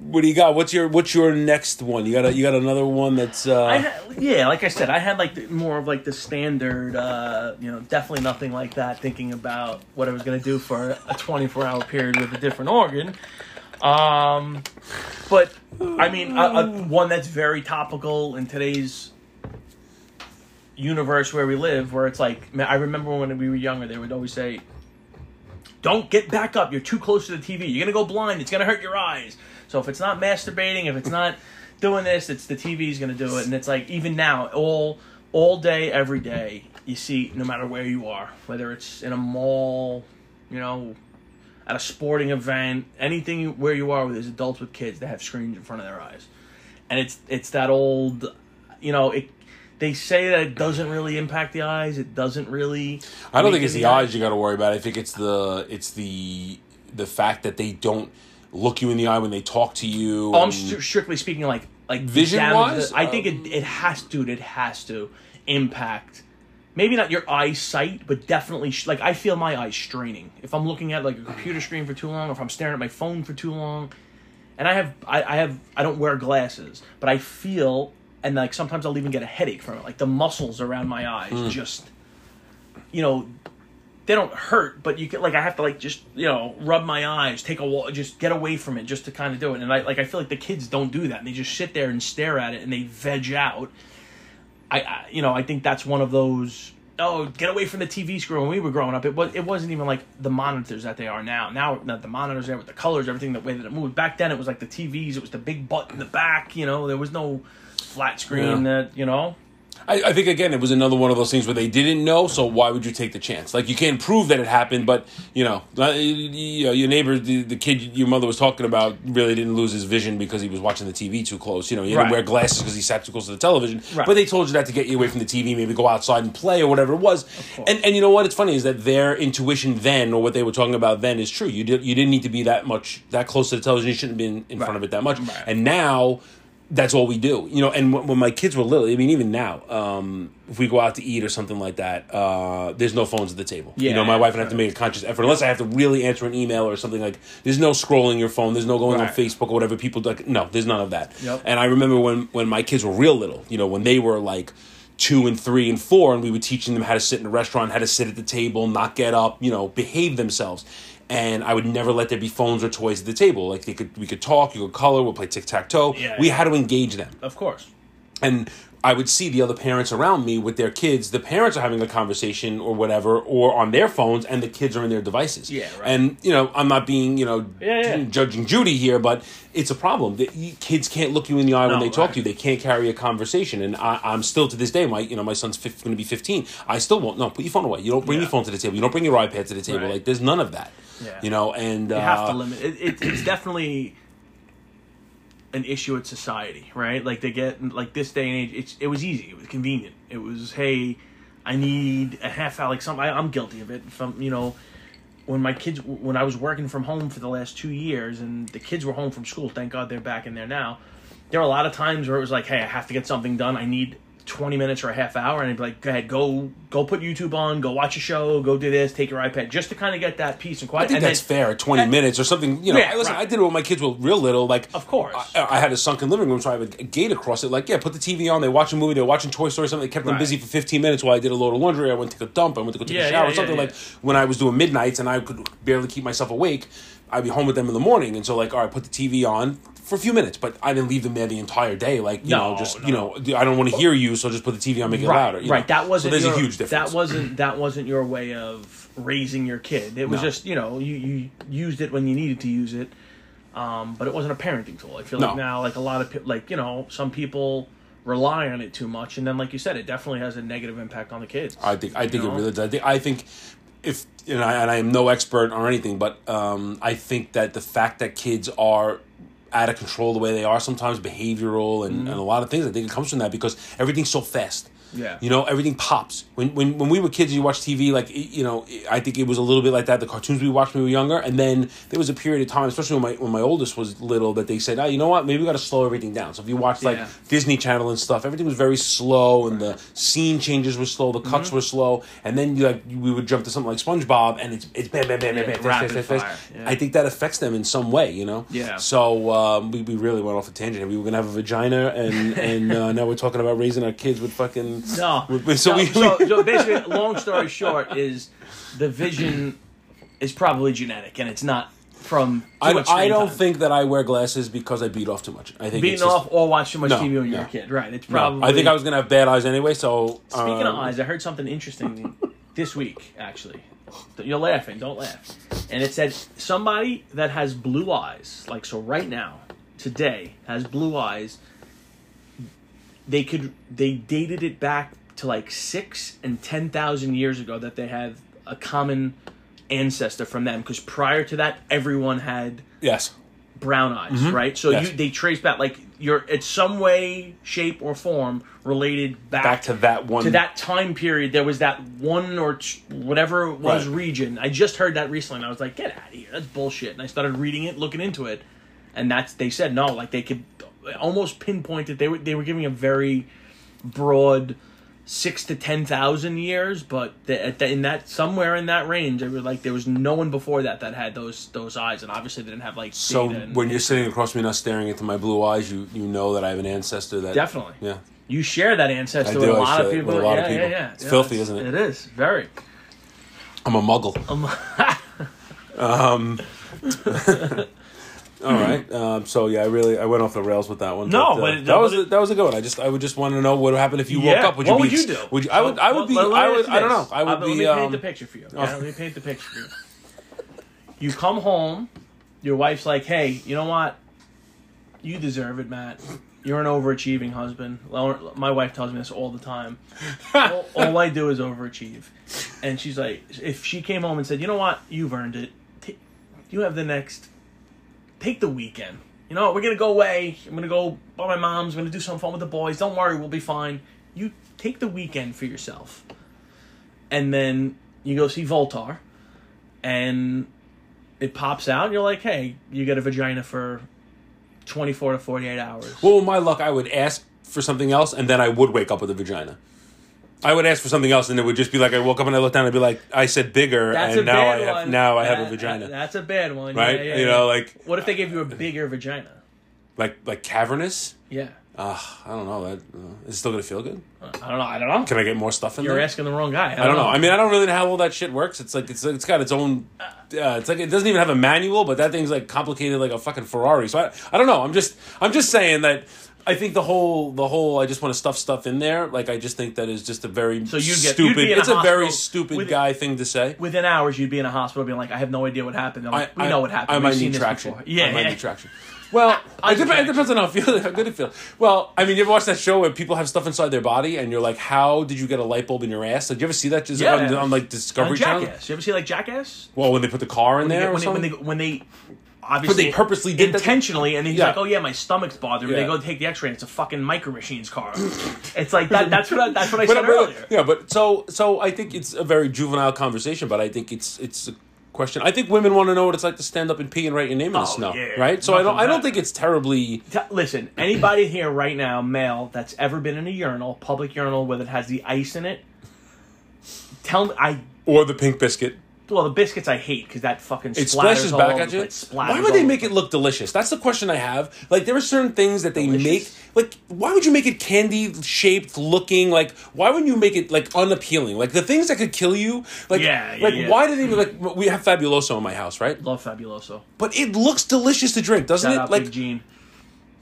what do you got? What's your What's your next one? You got a, You got another one that's. Uh, I ha- yeah, like I said, I had like the, more of like the standard, uh, you know, definitely nothing like that. Thinking about what I was gonna do for a 24 hour period with a different organ. Um, but I mean, a, a, one that's very topical in today's universe where we live, where it's like, I remember when we were younger, they would always say, "Don't get back up. You're too close to the TV. You're gonna go blind. It's gonna hurt your eyes." So if it's not masturbating, if it's not doing this, it's the TV's gonna do it. And it's like even now, all all day, every day, you see, no matter where you are, whether it's in a mall, you know, at a sporting event, anything you- where you are, there's adults with kids that have screens in front of their eyes, and it's it's that old, you know, it they say that it doesn't really impact the eyes. It doesn't really. I don't think it's the eyes you got to worry about. I think it's the it's the the fact that they don't look you in the eye when they talk to you. Oh, I'm stri- strictly speaking, like like Vision-wise? I think it it has to. It has to impact. Maybe not your eyesight, but definitely sh- like I feel my eyes straining if I'm looking at like a computer screen for too long, or if I'm staring at my phone for too long. And I have I, I have I don't wear glasses, but I feel and like sometimes I'll even get a headache from it. Like the muscles around my eyes Hmm. just, you know, they don't hurt, but you get like I have to like just you know rub my eyes, take a walk, just get away from it, just to kind of do it. And I like I feel like the kids don't do that. And they just sit there and stare at it, and they veg out. I, I you know I think that's one of those. Oh, get away from the TV screen. When we were growing up, it was it wasn't even like the monitors that they are now. Now that the monitors there with the colors, everything the way that it moved. Back then, it was like the TVs. It was the big butt in the back. You know, there was no flat screen. Yeah. That you know. I, I think again, it was another one of those things where they didn't know, so why would you take the chance? Like you can't prove that it happened, but you know, uh, you know your neighbor, the, the kid your mother was talking about, really didn't lose his vision because he was watching the TV too close. You know, he didn't Right. wear glasses because he sat too close to the television. Right. But they told you that to get you away from the TV, maybe go outside and play or whatever it was. And and you know what? It's funny is that their intuition then, or what they were talking about then, is true. You did you didn't need to be that much that close to the television. You shouldn't have been in front of it that much. Right. And now that's all we do. You know, and when, when my kids were little, I mean, even now, um, if we go out to eat or something like that, uh, there's no phones at the table. you know, my wife and I have to make a conscious effort, unless I have to really answer an email or something like. There's no scrolling your phone. There's no going on Facebook or whatever. People like no, there's none of that. Yep. And I remember when when my kids were real little. You know, when they were like. Two and three and four, and we were teaching them how to sit in a restaurant, how to sit at the table, not get up, you know, behave themselves. And I would never let there be phones or toys at the table. Like they could, we could talk, you could color, we'll play tic tac toe. Yeah, we yeah. had to engage them Of course. and I would see the other parents around me with their kids. The parents are having a conversation or whatever, or on their phones, and the kids are in their devices. Yeah, right. And you know, I'm not being you know Yeah, judging Judy here, but it's a problem. The kids can't look you in the eye when No, they talk right. to you. They can't carry a conversation. And I, I'm still to this day, my you know my son's going to be 15. I still won't. No, put your phone away. You don't bring your phone to the table. You don't bring your iPad to the table. Right. Like there's none of that. Yeah. You know, and You uh, have to limit it, it. It's [clears throat] definitely an issue at society, right? Like they get like this day and age. It's it was easy. It was convenient. It was hey, I need a half hour. Like some, I, I'm guilty of it. From you know, when my kids when I was working from home for the last two years, and the kids were home from school. Thank God they're back in there now. There were a lot of times where it was like, hey, I have to get something done. I need 20 minutes or a half hour and I'd be like, go ahead, go go put YouTube on, go watch a show, go do this, take your iPad, just to kind of get that peace and quiet. I think and that's then, fair. Twenty and- minutes or something. You know, Yeah, listen, right. I did it when my kids were real little. Like, Of course. I, I had a sunken living room, so I have a gate across it. Like, yeah, put the TV on. They watch a movie. They're watching Toy Story. or Something. They kept them Right. busy for fifteen minutes while I did a load of laundry. I went to take a dump. I went to go take Yeah, a shower. yeah, something like when I was doing midnights and I could barely keep myself awake. I'd be home with them in the morning, and so like, all right, put the TV on for a few minutes, but I didn't leave them there the entire day. Like, you No, know, just no. you know, I don't want to hear you, so just put the TV on, make it right, louder. you right. know? That wasn't so. There's your, a huge difference. That wasn't that wasn't your way of raising your kid. It was No. just you know you you used it when you needed to use it, um, but it wasn't a parenting tool. I feel like now like a lot of like you know some people rely on it too much, and then like you said, it definitely has a negative impact on the kids. I think I think You it really does. I think, I think if and I, and I am no expert or anything, but um, I think that the fact that kids are out of control the way they are sometimes behavioral and, and a lot of things I think it comes from that because everything's so fast. Yeah. You know, everything pops. When when when we were kids, you watch TV like you know. I think it was a little bit like that. The cartoons we watched when we were younger, and then there was a period of time, especially when my when my oldest was little, that they said, "Oh, you know what? Maybe we got to slow everything down." So if you watch like Yeah. Disney Channel and stuff, everything was very slow, and the scene changes were slow, the cuts Mm-hmm. were slow, and then you like we would jump to something like SpongeBob, and it's it's bam bam bam bam Yeah, bam fast, fast, fast, yeah. I think that affects them in some way, you know. Yeah. So um, we we really went off a tangent. We were gonna have a vagina, and and uh, now we're talking about raising our kids with fucking. [laughs] No. so so, we- so, so basically, long story short, is the vision is probably genetic, and it's not from. Too I, much I don't time. think that I wear glasses because I beat off too much. I think beating it's just- off or watch too much No, TV when you're no. a kid. Right. It's No, probably. I think I was gonna have bad eyes anyway. So Speaking of um, eyes, I heard something interesting this week. Actually, you're laughing. Don't laugh. And it said somebody that has blue eyes, like so, right now, today, has blue eyes. They could. They dated it back to like six and ten thousand years ago that they have a common ancestor from them. Because prior to that, everyone had yes, brown eyes, right? So Mm-hmm. Yes. you they trace back like you're it's some way, shape, or form related back, Back to that one. to that time period. There was that one or t- whatever it was Right. region. I just heard that recently, and I was like, "Get out of here! That's bullshit." And I started reading it, looking into it, and that's they said no, like they could almost pinpointed. They were they were giving a very broad six to ten thousand years, but the, at the, in that somewhere in that range, it was like there was no one before that that had those those eyes, and obviously they didn't have like So and- when you're sitting across me now, staring into my blue eyes, you you know that I have an ancestor that definitely yeah. you share that ancestor I with a, lot of people. with a lot of yeah, people. yeah, yeah. It's Yeah, filthy, isn't it? It is very. I'm a muggle. Um, [laughs] [laughs] [laughs] All right. Um, so yeah, I really I went off the rails with that one. No, uh, but- that was but a, that was a good one. I just I would just want to know what would happen if you woke Yeah. up. Would you what be? would you do? Would you? I would. I would be. let- let I me would. ask I don't know. this. I would Uh, be. Let me um, paint the picture for you. okay? Let me paint the picture for you. You come home, your wife's like, "Hey, you know what? You deserve it, Matt. You're an overachieving husband." My wife tells me this all the time. [laughs] all, all I do is overachieve, and she's like, if she came home and said, "You know what? You've earned it. T- you have the next. Take the weekend." You know, we're gonna go away. I'm gonna go by my mom's. I'm gonna do some fun with the boys. Don't worry, we'll be fine. You take the weekend for yourself and then you go see Zoltar, and it pops out, you're like, hey, you get a vagina for 24 to 48 hours. Well, my luck, I would ask for something else, and then I would wake up with a vagina. I would ask for something else, and it would just be like I woke up and I looked down, and I'd be like, I said bigger, That's and a now I bad have one. now I have a That- vagina, That's a bad one, right? Yeah, yeah, you yeah. know, like what if they gave you a bigger vagina? like like cavernous. Yeah, Uh, I don't know. That uh, is it still gonna feel good? I don't know. I don't know. Can I get more stuff in there? You're there? asking the wrong guy. I I don't know. I mean, I don't really know how all that shit works. It's like it's it's got its own. Uh, it's like it doesn't even have a manual, but that thing's like complicated like a fucking Ferrari. So I, I don't know. I'm just I'm just saying that I think the whole the whole I just want to stuff stuff in there. Like I just think that is just a very So you'd get- you'd stupid. be in a it's a very stupid with- guy thing to say. Within hours, you'd be in a hospital being like, I have no idea what happened. I'm I, we I- know what happened. I might need traction. Yeah, I might yeah. need traction. Well, [laughs] I it, dep- it depends on how feel how good it feels. Well, I mean, you ever watch that show where people have stuff inside their body, and you're like, "How did you get a light bulb in your ass?" Did you ever see that just Yeah. on, on like Discovery Channel? Jackass. You ever see like Jackass? Well, when they put the car in When they, there, or when, they, when they when they obviously they purposely did that? intentionally, and he's Yeah. like, "Oh yeah, my stomach's bothering me." Yeah. They go take the X-ray. and It's a fucking micro machines car. it's like that. That's what I, that's what I [laughs] But- said but- earlier. Yeah, but so so I think it's a very juvenile conversation, but I think it's it's a question. I think women want to know what it's like to stand up and pee and write your name in the Oh, snow, yeah. right? So I don't I don't think it's terribly. T- listen, anybody here right now, male, that's ever been in a urinal, public urinal, where it has the ice in it, tell me. I Or the pink biscuit. Well, the biscuits I hate because that fucking It splashes back at you. Why would they make it look delicious? That's the question I have. Like there are certain things that they Delicious? make. Like why would you make it candy shaped looking? Like why wouldn't you make it like unappealing? Like the things that could kill you. Like Yeah, yeah, like yeah. why do they like? We have Fabuloso in my house, right? Love Fabuloso. But it looks delicious to drink, doesn't Shout it? Like Gene.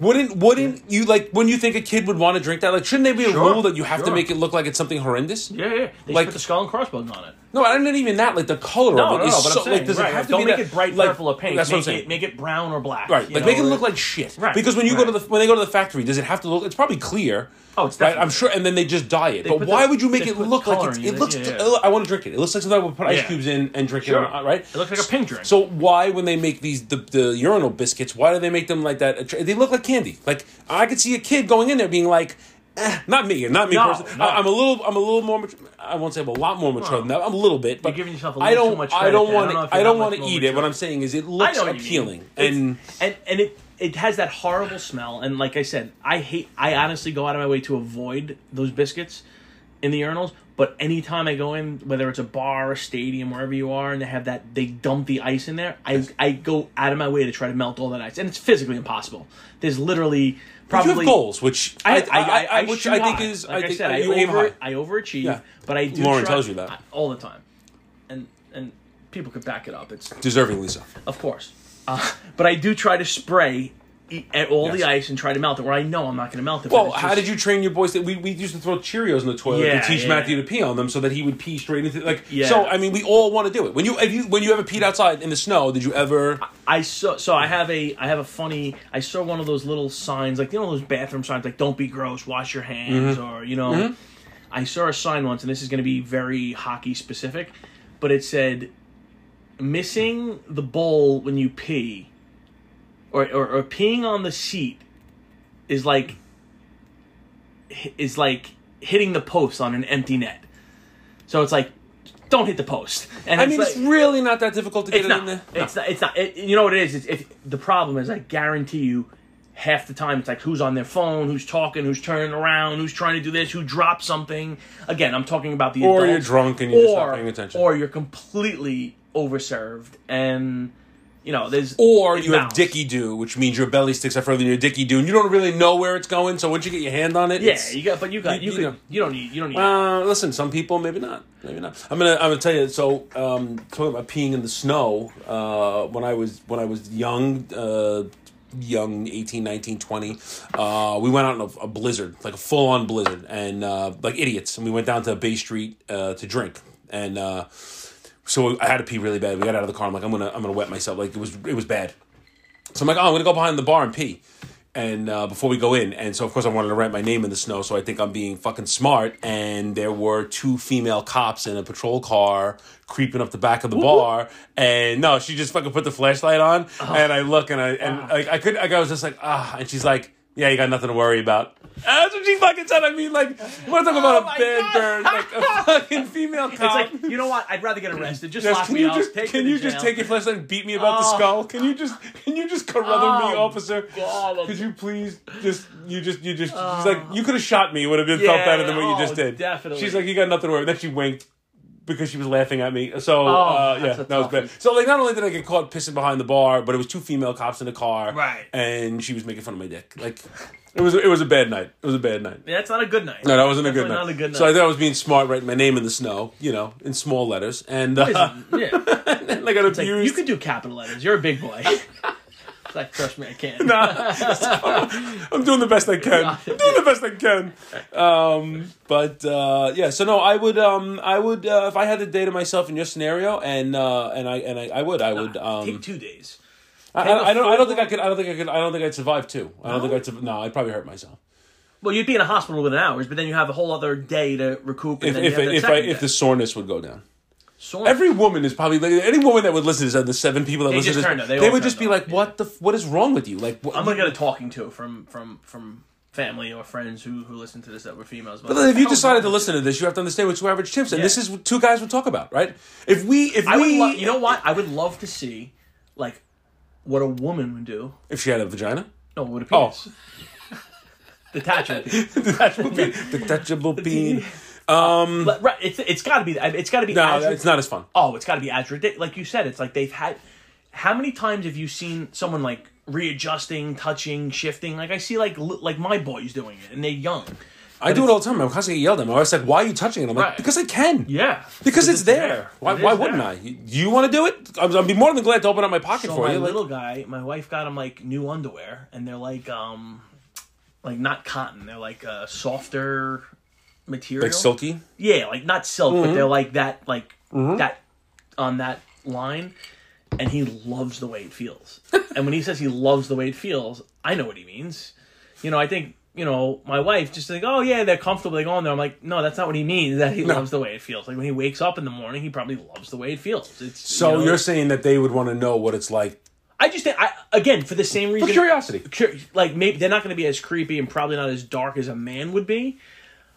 Wouldn't wouldn't you like when you think a kid would want to drink that? Like, shouldn't there be a Sure, rule that you have to sure. make it look like it's something horrendous? Yeah, yeah. They Like- put the skull and crossbones on it. No, I don't even that. Like the color No, of no, it no. is But so I'm saying, like does right, it have to don't be make that, it bright like, purple or pink. That's make what I'm saying. It, make it brown or black. Right, you like know, make it or- look like shit. Right, Because when you go to right. the when they go to the factory, does it have to look? It's probably clear. Oh, it's right. I'm sure, and then they just dye it. But why the- would you make it look like it's, it looks? yeah. I want to drink it. It looks like something I would put ice Yeah. cubes in and drink Sure. it. On, right. It looks like a pink drink. So why, when they make these the, the urinal biscuits, why do they make them like that? They look like candy. Like I could see a kid going in there being like, eh, not me, not me No, personally. no. I, am a little, I'm a little more. mature- I won't say I'm a lot more mature than that. I'm a little bit, but giving yourself a I little don't. too much I don't want to. I don't want to eat it. What I'm saying is, it looks know what you mean. appealing, and and and it it has that horrible smell. And like I said, I hate. I honestly go out of my way to avoid those biscuits in the urinals. But anytime I go in, whether it's a bar, a stadium, wherever you are, and they have that, they dump the ice in there. I I go out of my way to try to melt all that ice, and it's physically impossible. There's literally But probably you have goals, which I, I, I, I, which I think is. like I, think said, I, over. I overachieve, Yeah. but I do. Lauren try- tells you that. All the time, and and people could back it up. It's deservingly so. of course, uh, but I do try to spray at all Yes. the ice and try to melt it. Where I know I'm not going to melt it. Well, it's how did you train your boys? That we, we used to throw Cheerios in the toilet Yeah, to teach yeah. Matthew to pee on them, so that he would pee straight into like. Yeah. So I mean, we all want to do it. When you you when you ever peed outside in the snow, did you ever? I saw. So I have a. I have a funny. I saw one of those little signs, like you know those bathroom signs, like "Don't be gross, wash your hands," Mm-hmm. or you know. I saw a sign once, and this is going to be very hockey specific, but it said, "Missing the bowl when you pee, or or, or peeing on the seat." is like is like hitting the post on an empty net. So it's like, don't hit the post. And I mean, like, it's really not that difficult to get it not. in there. It's not. It's not. It, you know what it is? It's, if the problem is, I guarantee you, half the time it's like who's on their phone, who's talking, who's turning around, who's trying to do this, who dropped something. Again, I'm talking about the Or you're drunk and you're just not paying attention. or you're completely overserved, and you know there's Or you have malice. dicky do, which means your belly sticks out further than your dicky do, and you don't really know where it's going. So once you get your hand on it, Yeah, you got, but you got You- you, you could know. you don't need you don't need. Uh, listen, some people maybe not, maybe not. I'm gonna I'm gonna tell you. So um, talking about peeing in the snow. Uh, when I was when I was young, uh, young 18, 19, 20, uh, we went out in a, a blizzard, like a full on blizzard, and uh, like idiots, and we went down to Bay Street uh, to drink, and. Uh, so I had to pee really bad. We got out of the car. I'm like, I'm gonna, I'm gonna wet myself. Like it was, it was bad. So I'm like, oh, I'm gonna go behind the bar and pee, and uh, before we go in, and so of course I wanted to write my name in the snow. So I think I'm being fucking smart. And there were two female cops in a patrol car creeping up the back of the bar, and no, she just fucking put the flashlight on, and I look and I and like I could, I was just like ah, and she's like. Yeah, you got nothing to worry about. That's what she fucking said. I mean, like, we're talking about Oh a bad burn, like a [laughs] fucking female cop. It's like you know what? I'd rather get arrested. Just Yes, lock can me you up. just take can you to just take your flashlight and beat me about the Oh. skull? Can you just can you just carother me, Oh, officer? God. Could you please just you just you just she's like oh. you could have shot me. It would have been felt better than what you oh, just did. definitely. She's like you got nothing to worry. Then she winked because she was laughing at me. So Oh, uh, yeah, that was bad. So like not only did I get caught pissing behind the bar, but it was two female cops in the car, Right. And she was making fun of my dick. Like it was it was a bad night. It was a bad night. Yeah, it's not a good night. No, that wasn't a good night. Not a good night. So I thought I was being smart, writing my name in the snow, you know, in small letters, and uh, yeah. [laughs] and I got Like, abused. you could do capital letters. You're a big boy. [laughs] Like, trust me, I can't. [laughs] [laughs] I'm doing the best I can. I'm doing the best I can. Um, but uh, yeah, so no, I would, um, I would, uh, if I had to date myself in your scenario, and uh, and I and I, I would, I would. Um, Take two days. I, I, I don't, I don't think I could. I don't think I could. I don't think I'd survive too. I don't No? think I'd. No, I'd probably hurt myself. Well, you'd be in a hospital within hours, but then you have a whole other day to recoup. And If then if you have that if, I, second if the soreness would go down. Sore. Every woman is probably like any woman that would listen to this, the seven people that They listen to this. They they, would just be like, "What the? What is wrong with you? Like, what, I'm gonna get a talking to from from from family or friends who who listen to this that were females. But if you decided to listen to this, you have to understand what two average chimps, and Yeah. this is what two guys would talk about, right? If we, if I we, lo- you know what? I would love to see, like, what a woman would do. if she had a vagina, No, what a Oh. penis. Detachable. detachable bean, bean. But, right, it's it's got to be. It's got to be. No, as it's not as fun. Oh, it's got to be as ridiculous. Like you said, it's like they've had. How many times have you seen someone like readjusting, touching, shifting? Like I see, like li- like my boys doing it, and they're young. I do it all the time. I'm constantly yelled at me. I was like, "Why are you touching it?" I'm like, Right. "Because I can." Yeah, Because it's there. Why, It why wouldn't there. I? You, you want to do it? I'm, I'd be more than glad to open up my pocket So for my you. Like, little guy, my wife got him like new underwear, and they're like um, like not cotton. They're like uh, softer material. like silky. Yeah, like not silk, Mm-hmm. but they're like that, like that on that line. And he loves the way it feels. [laughs] and when he says he loves the way it feels, I know what he means. You know, I think you know my wife just like, oh yeah, they're comfortable. They go on there. I'm like, no, that's not what he means. That he loves the way it feels. Like when he wakes up in the morning, he probably loves the way it feels. It's So you know, you're saying that they would want to know what it's like I just think, I again for the same reason. for curiosity. cur- like maybe they're not going to be as creepy and probably not as dark as a man would be.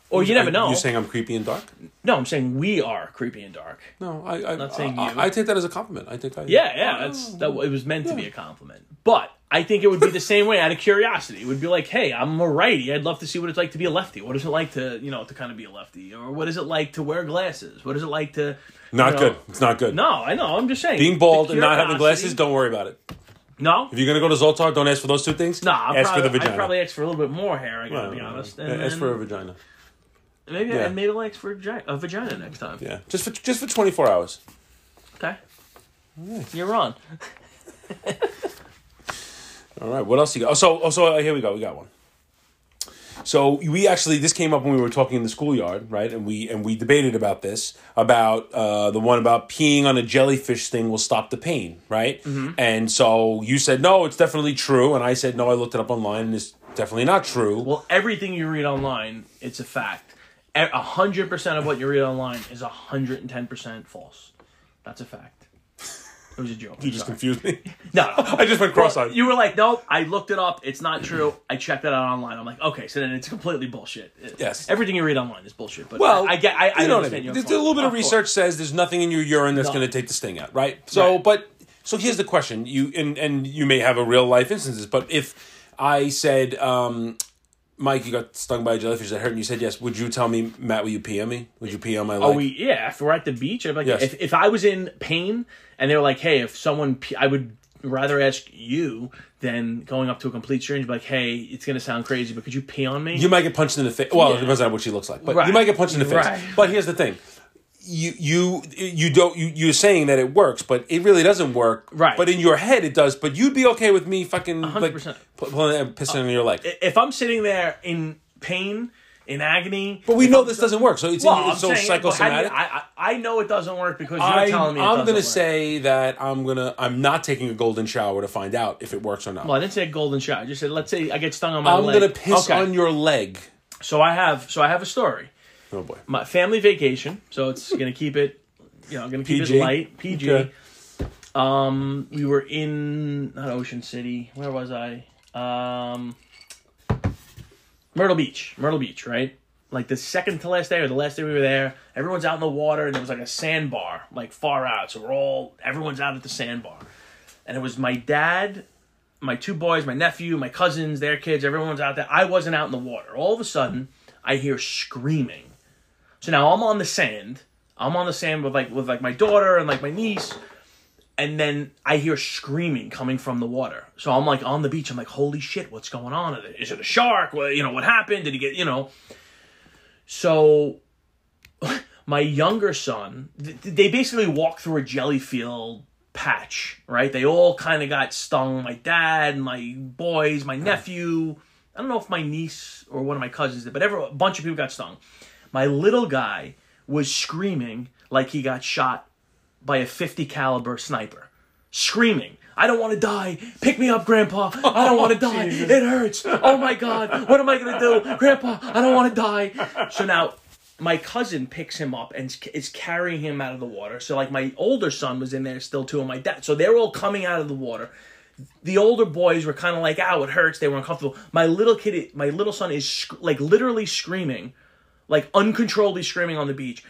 Or you never know. You saying I'm creepy and dark? no, I'm saying we are creepy and dark. No, I. I am Not saying I, you. I take that as a compliment. I think I. Yeah, yeah, that's that. It was meant to be a compliment, but I think it would be the same way out of curiosity. It would be like, hey, I'm a righty. I'd love to see what it's like to be a lefty. What is it like to, you know, to kind of be a lefty, or what is it like to wear glasses? What is it like to? Not know- good. It's not good. No, I know. I'm just saying. Being bald and not having glasses, don't worry about it. No, If you're gonna go to Zoltar, don't ask for those two things. no. I'm ask probably, for the vagina. I'd probably ask for a little bit more hair. I gotta Uh, be honest. And ask then for a vagina. Maybe yeah. and maybe I'll ask for a vagina, next time. Yeah, just for just for 24 hours. Okay. You're on. [laughs] All right. What else you got? Oh, so oh, so uh, here we go. We got one. So we actually this came up when we were talking in the schoolyard, right? And we and we debated about this about uh, the one about peeing on a jellyfish thing will stop the pain, right? Mm-hmm. And so you said no, it's definitely true, and I said no, I looked it up online, and it's definitely not true. Well, everything you read online, it's a fact. A hundred percent of what you read online is hundred and ten percent false. That's a fact. It was a joke. You just confused me. [laughs] no. [laughs] I just went cross-eyed. You were like, nope. I looked it up. It's not true. I checked it out online. I'm like, okay, so then it's completely bullshit. Yes. Everything you read online is bullshit. But Well, I, I get. I, I you know what I mean. There's a little bit of, course. research says there's nothing in your urine that's No. going to take the sting out, right? So, Right. but so here's the question: you and and you may have a real life instances, but if I said, um, Mike, you got stung by a jellyfish that hurt, and you said yes, would you tell me, Matt? Will you pee on me? Would you pee on my oh, leg? Oh, we yeah. If we're at the beach, I'd be like, Yes. if if I was in pain and they were like, hey, if someone, I would rather ask you than going up to a complete stranger, be like, hey, it's gonna sound crazy, but could you pee on me? You might get punched in the face. Well, Yeah. it depends on what she looks like, but Right. you might get punched in the face. Right. But here's the thing: you you you don't you you're saying that it works, but it really doesn't work. Right. But in your head, it does. But you'd be okay with me fucking like 100%. pu- pulling pissing on your leg. if I'm sitting there in pain, in agony, But we know I'm this doesn't work, so it's, Well, I'm it's so saying, well, you- psychosomatic. I, I I know it doesn't work because you're I, telling me. It I'm gonna work. say that I'm gonna I'm not taking a golden shower to find out if it works or not. Well, I didn't say a golden shower. I just said, let's say I get stung on my leg. I'm leg. gonna piss Okay. on your leg. So I have, so I have a story. Oh boy. My family vacation. So it's [laughs] gonna keep it, you know, gonna keep PG? it light, PG. Okay. Um, we were in not Ocean City. Where was I? Um, Myrtle Beach. Myrtle Beach, right? Like the second to last day or the last day we were there, everyone's out in the water and there was like a sandbar, like far out. So we're all everyone's out at the sandbar. And it was my dad, my two boys, my nephew, my cousins, their kids, everyone's out there. I wasn't out in the water. All of a sudden, I hear screaming. So now I'm on the sand. I'm on the sand with like with like my daughter and like my niece and then I hear screaming coming from the water. So I'm like on the beach. I'm like, holy shit, what's going on? Is it a shark? Well, you know, what happened? Did he get, you know? So [laughs] my younger son, they basically walked through a jelly field patch, right? They all kind of got stung. My dad, my boys, my nephew. I don't know if my niece or one of my cousins did, but every, a bunch of people got stung. My little guy was screaming like he got shot by a 50 caliber sniper. Screaming. I don't want to die. Pick me up grandpa. I don't want to [laughs] oh, die. It hurts. Oh my god. What am i going to do? Grandpa i don't want to die. So now my cousin picks him up and is carrying him out of the water. So like my older son was in there still too and my dad so they're all coming out of the water. The older boys were kind of like ow it hurts. They were uncomfortable. My little kid my little son is sc- like literally screaming like uncontrollably screaming on the beach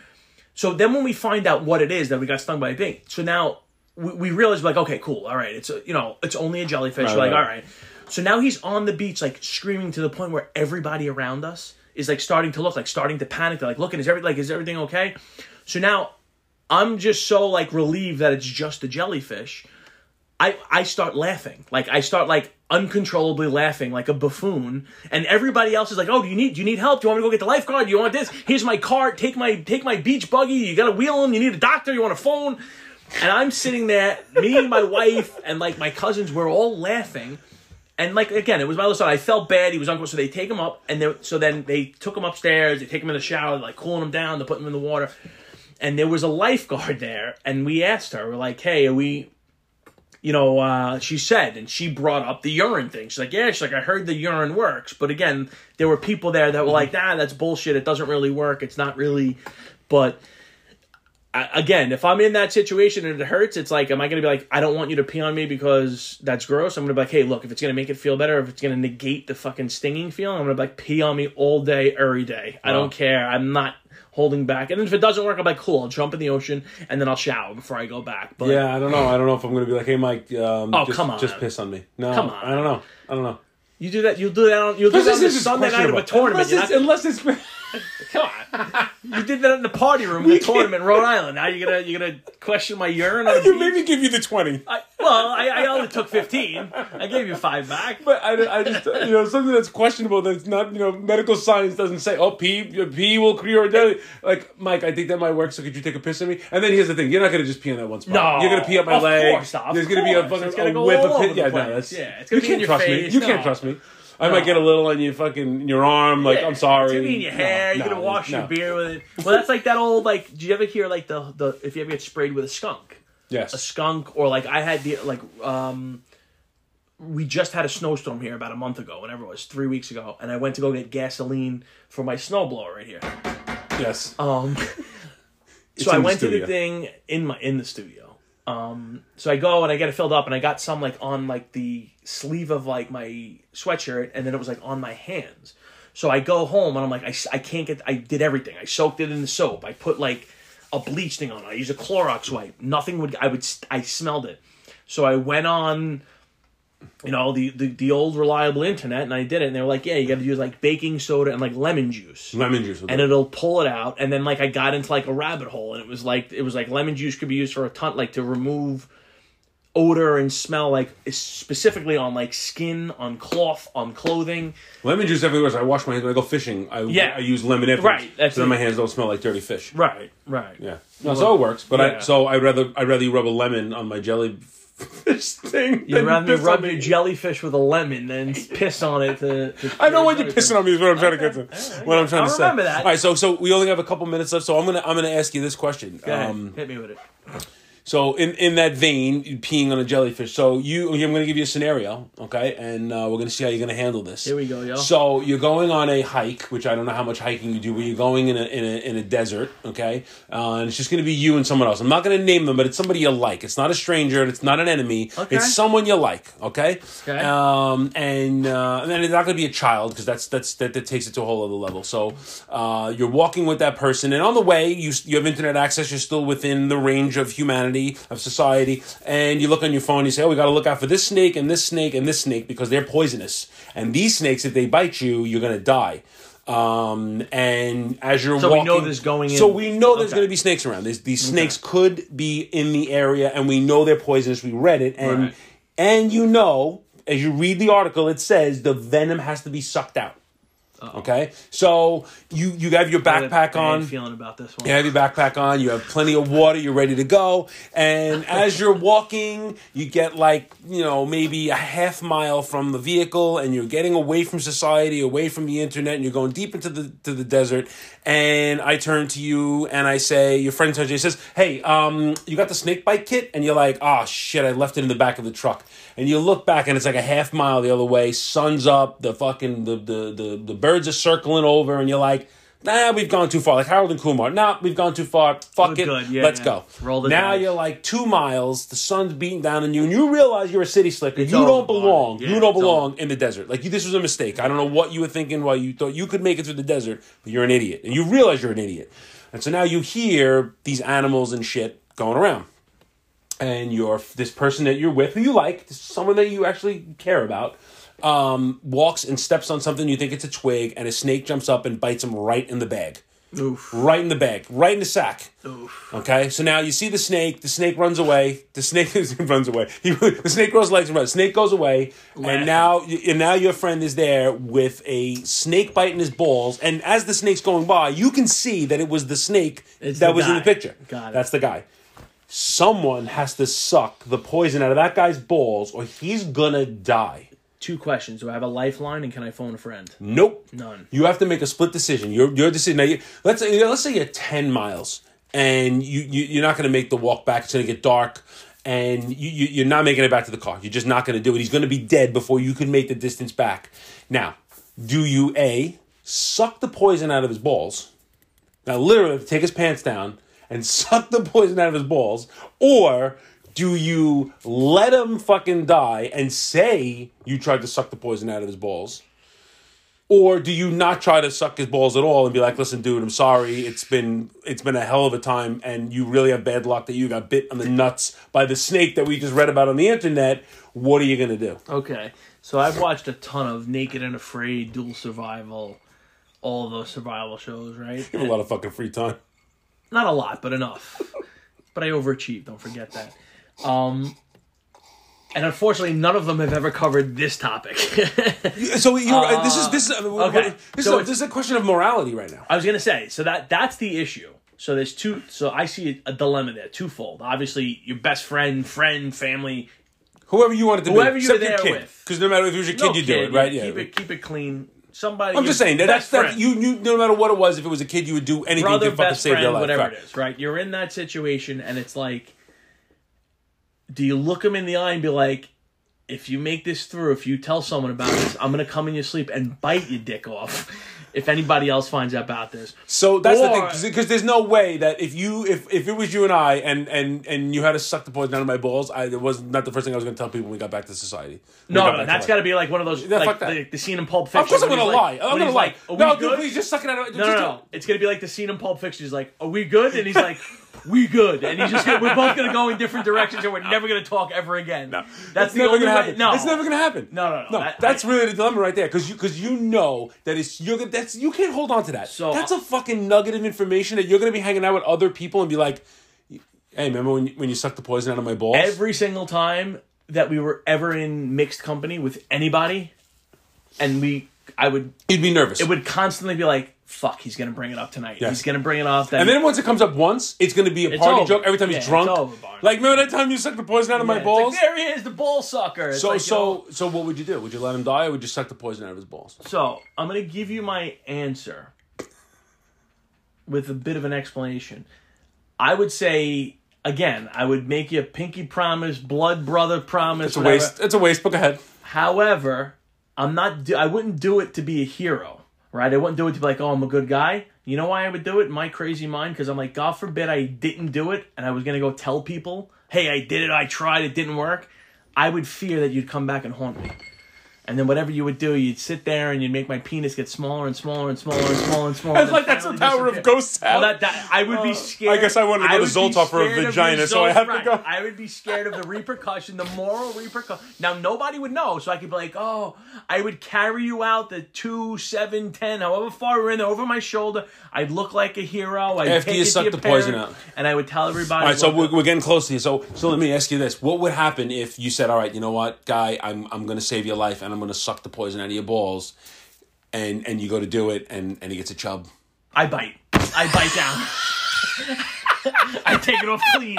so then when we find out what it is that we got stung by a bee, so now we, we realize like, okay, cool, all right, it's a, you know, it's only a jellyfish. Right, We're like, right. all right. So now he's on the beach, like screaming to the point where everybody around us is like starting to look, like starting to panic. They're like, looking, is every like, is everything okay? So now I'm just so like relieved that it's just a jellyfish. I I start laughing. Like I start like uncontrollably laughing like a buffoon. And everybody else is like, "Oh, do you need do you need help? Do you want me to go get the lifeguard? Do you want this? Here's my cart. Take my take my beach buggy. You got to wheel him. You need a doctor. You want a phone?" And I'm sitting there, me and my wife and like my cousins, we're all laughing. And like again, it was my little son. I felt bad. He was uncomfortable, so they take him up, and they, so then they took him upstairs. They take him in the shower, like cooling him down. They put him in the water, and there was a lifeguard there. And we asked her, we're like, "Hey, are we?" You know, uh, she said, and she brought up the urine thing. She's like, "Yeah." She's like, "I heard the urine works," but again, there were people there that were like, "Nah, that's bullshit. It doesn't really work. It's not really." But I- again, if I'm in that situation and it hurts, it's like, am I going to be like, I don't want you to pee on me because that's gross? I'm going to be like, hey, look, if it's going to make it feel better, if it's going to negate the fucking stinging feeling, I'm going to be like, pee on me all day, every day. I don't care. I'm not holding back. And then if it doesn't work, I'm like, cool, I'll jump in the ocean and then I'll shower before I go back. But Yeah, I don't know. I don't know if I'm gonna be like, hey, Mike. Um, Oh, just, come on. just piss on me. No, Come on. I don't know. I don't know. you do that, you'll do that on, you'll do that on Sunday night of a tournament. Unless it's, unless it's Come on. You did that in the party room in the [laughs] tournament in Rhode Island. Now you're gonna you're gonna question my urine on a [laughs] you beach? made me give you the twenty. I, well, I, I only took fifteen. I gave you five back. But I, I just, you know, something that's questionable that's not, you know, medical science doesn't say, oh, pee, pee will cure deadly. Like, Mike, I think that might work, so could you take a piss on me? And then here's the thing, you're not going to just pee on that one spot. No, You're going to pee up my of leg. course not, of There's going to be a course. fucking gonna a go whip all of over the Yeah, place. no, that's, Yeah, it's you gonna be can't your trust face. me. You No. can't trust me. I might get a little on your fucking, your arm, like, Yeah, I'm sorry. It's gonna be in your hair. No, You're gonna wash no. your beer with it. Well, that's like that old like. Do you ever hear like the the if you ever get sprayed with a skunk, Yes. a skunk, or like I had the like um. We just had a snowstorm here about a month ago, whenever it was, three weeks ago, and I went to go get gasoline for my snowblower right here. Yes. Um, [laughs] so I went to the thing in my in the studio, Um, so I go and I get it filled up, and I got some like on like the sleeve of like my sweatshirt, and then it was like on my hands. So I go home and I'm like, I, I can't get. I did everything. I soaked it in the soap. I put like a bleach thing on it. I used a Clorox wipe. Nothing would. I would. I smelled it. So I went on, you know, the, the the old reliable internet, and I did it. And they were like, yeah, you got to use like baking soda and like lemon juice Lemon juice. and it'll pull it out and then like i got into like a rabbit hole and it was like it was like lemon juice could be used for a ton like to remove odor and smell like specifically on like skin on cloth on clothing lemon juice everywhere. So I wash my hands when I go fishing. I Yeah. I use lemon afterwards. Right, that's So then my hands don't smell like dirty fish. right right Yeah. No, so it works. But I so I rather I rather you rub a lemon on my jellyfish thing. you rather piss rub your jellyfish with a lemon than [laughs] piss on it to, to I know what you're pissing on me is what I'm trying to get to. What I'm trying I'll to say. remember that. All right, so so we only have a couple minutes left, so I'm gonna I'm gonna ask you this question. Um, hit me with it so in in that vein, peeing on a jellyfish. So you I'm gonna give you a scenario, okay, and uh, we're gonna see how you're gonna handle this. Here we go, yo. So you're going on a hike, which I don't know how much hiking you do, but you're going in a in a, in a desert, okay, uh, and it's just gonna be you and someone else. I'm not gonna name them, but it's somebody you like. It's not a stranger, and it's not an enemy. Okay. It's someone you like, okay. Okay. Um, and uh, and then it's not gonna be a child because that's that's that, that takes it to a whole other level. So uh, you're walking with that person, and on the way you you have internet access. You're still within the range of humanity of society, and you look on your phone. You say, "Oh, we got to look out for this snake and this snake and this snake because they're poisonous. And these snakes, if they bite you, you're gonna die." Um, and as you're So we know there's going in- So we know there's Okay. going to be snakes around. These these snakes could be in the area, and we know they're poisonous. We read it, and Right. and you know, as you read the article, it says the venom has to be sucked out. Okay, so you you have your I backpack bad on. feeling about this one You have your backpack on. You have plenty of water. You're ready to go. And [laughs] as you're walking, you get like you know maybe a half mile from the vehicle, and you're getting away from society, away from the internet, and you're going deep into the to the desert. And I turn to you and I say, your friend turns to you and says, "Hey, um, you got the snake bite kit?" And you're like, "Oh shit, I left it in the back of the truck." And you look back, and it's like a half mile the other way. Sun's up. The fucking the the the, the birds are circling over, and you're like. Nah, we've gone too far. Like Harold and Kumar. Nah, we've gone too far. Fuck We're it. Yeah, Let's yeah. go. Roll the now dice. you're like two miles. The sun's beating down on you, and you realize you're a city slicker. It's you don't belong. yeah, you don't belong in the desert. Like you, this was a mistake. I don't know what you were thinking while you thought you could make it through the desert, but you're an idiot, and you realize you're an idiot. And so now you hear these animals and shit going around, and you're this person that you're with, who you like, someone that you actually care about. Um, walks and steps on something you think it's a twig, and a snake jumps up and bites him right in the bag Oof. right in the bag, right in the sack. Oof. Okay, so now you see the snake. The snake runs away. The snake [laughs] runs away. He, the snake grows legs and runs. Snake goes away, Laughing. and now and now your friend is there with a snake biting his balls. And as the snake's going by, you can see that it was the snake It's that the was in the picture. Got it. That's the guy. Someone has to suck the poison out of that guy's balls, or he's gonna die. Two questions. Do I have a lifeline and can I phone a friend? Nope. None. You have to make a split decision. Your your decision. Now, you, let's say let's say you're ten miles and you, you you're not going to make the walk back. It's going to get dark, and you, you you're not making it back to the car. You're just not going to do it. He's going to be dead before you can make the distance back. Now, do you a suck the poison out of his balls? Now, literally, take his pants down and [laughs] suck the poison out of his balls, or do you let him fucking die and say you tried to suck the poison out of his balls? Or do you not try to suck his balls at all and be like, "Listen, dude, I'm sorry. It's been it's been a hell of a time, and you really have bad luck that you got bit on the nuts by the snake that we just read about on the internet. What are you gonna do?" Okay. So I've watched a ton of Naked and Afraid, Dual Survival, all those survival shows, right? You have a lot of fucking free time. Not a lot, but enough. but I overachieved. Don't forget that. Um, and unfortunately, none of them have ever covered this topic. [laughs] So you're, this is this is okay. This, So is a, this is a question of morality right now. I was gonna say, so that that's the issue. So there's two. So I see a, dilemma there, twofold. Obviously, your best friend, friend, family, Whoever you wanted to Whoever be, you're there kid. with. Because no matter if it was your kid, no you kid, do it, right? Yeah. Keep it keep it clean. Somebody. I'm just saying that that's that you you no matter what it was, if it was a kid, you would do anything brother, to fucking save friend, their life. whatever right. it is, right? You're in that situation, and it's like, do you look him in the eye and be like, if you make this through, if you tell someone about this, I'm gonna come in your sleep and bite your dick off. If anybody else finds out about this, So that's Or- the thing, because there's no way that if you if if it was you and I and and and you had to suck the poison out of my balls, I it was not the first thing I was going to tell people when we got back to society. When we no, got no, back that's to got to be like one of those Yeah, like fuck that. the, the scene in Pulp Fiction. Of course I'm going to lie. like- I'm going to lie. like, no, dude, good?" please just suck it out. Of, No, no, no. It's gonna be like the scene in Pulp Fiction. He's like, "Are we good?" And he's like, "We good." And he's just gonna, we're both gonna go in different directions, and we're never gonna talk ever again. No, that's never only gonna way. happen. No, it's never gonna happen. No, no, no. no. That- that's I- really the dilemma right there, because you because you know that it's you're gonna- that's you can't hold on to that. So- uh that's a fucking nugget of information that you're gonna be hanging out with other people and be like, hey, remember when you, when you sucked the poison out of my balls? Every single time that we were ever in mixed company with anybody, and we, I would, You'd be nervous. it would constantly be like, "Fuck, he's gonna bring it up tonight. Yes. He's gonna bring it up." Then, and then once it comes up once, it's gonna be a party over. joke every time Yeah, he's drunk. over, like remember that time you sucked the poison out of Yeah, my balls? Like, there he is, the ball sucker. It's so like, so so what would you do? Would you let him die, or would you suck the poison out of his balls? So I'm gonna give you my answer with a bit of an explanation. I would say again, I would make you a pinky promise, blood brother promise. It's a whatever. waste. It's a waste. Book ahead. However, I'm not. Do- I wouldn't do it to be a hero, right? I wouldn't do it to be like, oh, I'm a good guy. You know why I would do it? My crazy mind, because I'm like, God forbid I didn't do it, and I was gonna go tell people, hey, I did it, I tried, it didn't work. I would fear that you'd come back and haunt me. And then whatever you would do, you'd sit there and you'd make my penis get smaller and smaller and smaller and smaller and smaller. It's like that's the power of ghosts. Well, that, that I would be uh, scared. I guess I wanted to go to Zoltar for a vagina, so I have to go. I would be scared of the repercussion, the moral repercussion. Now nobody would know, so I could be like, "Oh, I would carry you out the two, seven, ten, however far we're in there, over my shoulder. I'd look like a hero. I'd After take you suck the poison out. and I would tell everybody. All right, so we're, we're getting close to you. So, so let me ask you this: What would happen if you said, "All right, you know what, guy, I'm I'm going to save your life, and I'm going to suck the poison out of your balls," and and you go to do it, and and he gets a chub. I bite. I bite down. I take it off clean,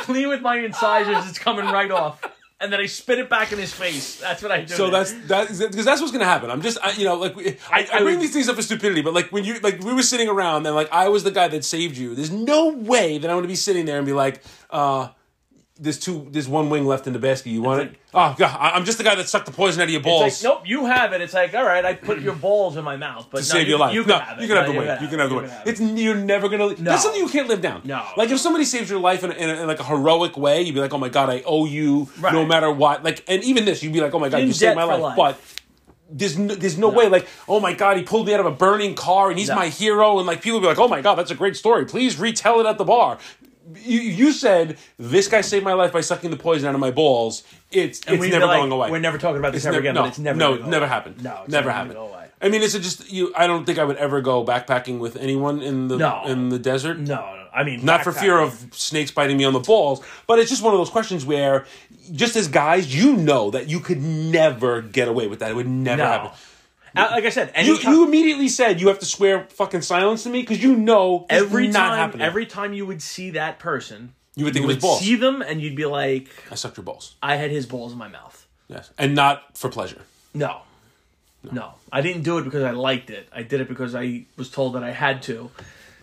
clean with my incisors. It's coming right off, and then I spit it back in his face. That's what I do. So that's that because that's what's to happen. I'm just, I, you know, like I, I, I bring these things up for stupidity, but like when you like we were sitting around and like I was the guy that saved you. There's no way that I'm to be sitting there and be like, uh. There's two. There's one wing left in the basket. You want it? Oh god! I'm just the guy that sucked the poison out of your balls. It's like, nope, you have it. It's like, all right, I put your balls in my mouth, but to no, save you, your life. You no, can have it. you can have No, the wing. You can have the wing. have It's you're never gonna. That's something you can't live down. No. Like if somebody saves your life in, a, in, a, in like a heroic way, you'd be like, oh my god, I owe you Right. no matter what. Like, and even this, you'd be like, oh my god, In you saved my life. life. But there's no, there's no, way. Like, oh my god, he pulled me out of a burning car, and he's No. my hero. And like people would be like, oh my god, that's a great story. Please retell it at the bar. You, you said this guy saved my life by sucking the poison out of my balls. It's And it's never like, going away. We're never talking about this It's ever never- again, no, but it's never no, never happened. No, it's never happened. I mean, is it just you? I don't think I would ever go backpacking with anyone in the No. in the desert. No, no, I mean, Not for fear of snakes biting me on the balls, but it's just one of those questions where, just as guys, you know that you could never get away with that. It would never No. happen. Uh, Like I said, You, anytime, you immediately said you have to swear fucking silence to me because you know every time, happening. every time you would see that person, you would think you it was would balls. see them, and you'd be like, I sucked your balls. I had his balls in my mouth. Yes, and not for pleasure. No. No. I didn't do it because I liked it. I did it because I was told that I had to.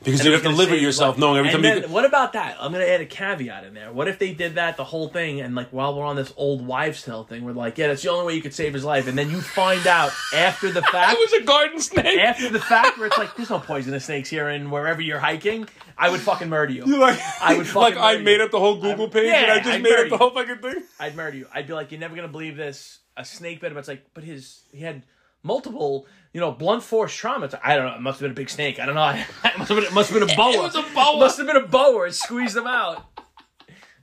Because you it have to live with yourself life. knowing every And time then, you. What about that? I'm gonna add a caveat in there. What if they did that the whole thing and like while we're on this old wives' tale thing, we're like, yeah, that's the only way you could save his life, and then you find out after the [laughs] fact. I was a garden snake. After the fact, where it's like, there's no poisonous snakes here, and wherever you're hiking, I would fucking murder you. You're like, I would [laughs] fucking like I made you. up the whole Google page and yeah, I just I'd made up the whole fucking thing. I'd murder you. I'd be like, you're never gonna believe this. A snake bit him. It's like, but his he had multiple, you know, blunt force trauma. It's I don't know. It must have been a big snake. I don't know. [laughs] it must have been. It must have been a boa. It was a boa. Must have been a boa. It squeezed them out.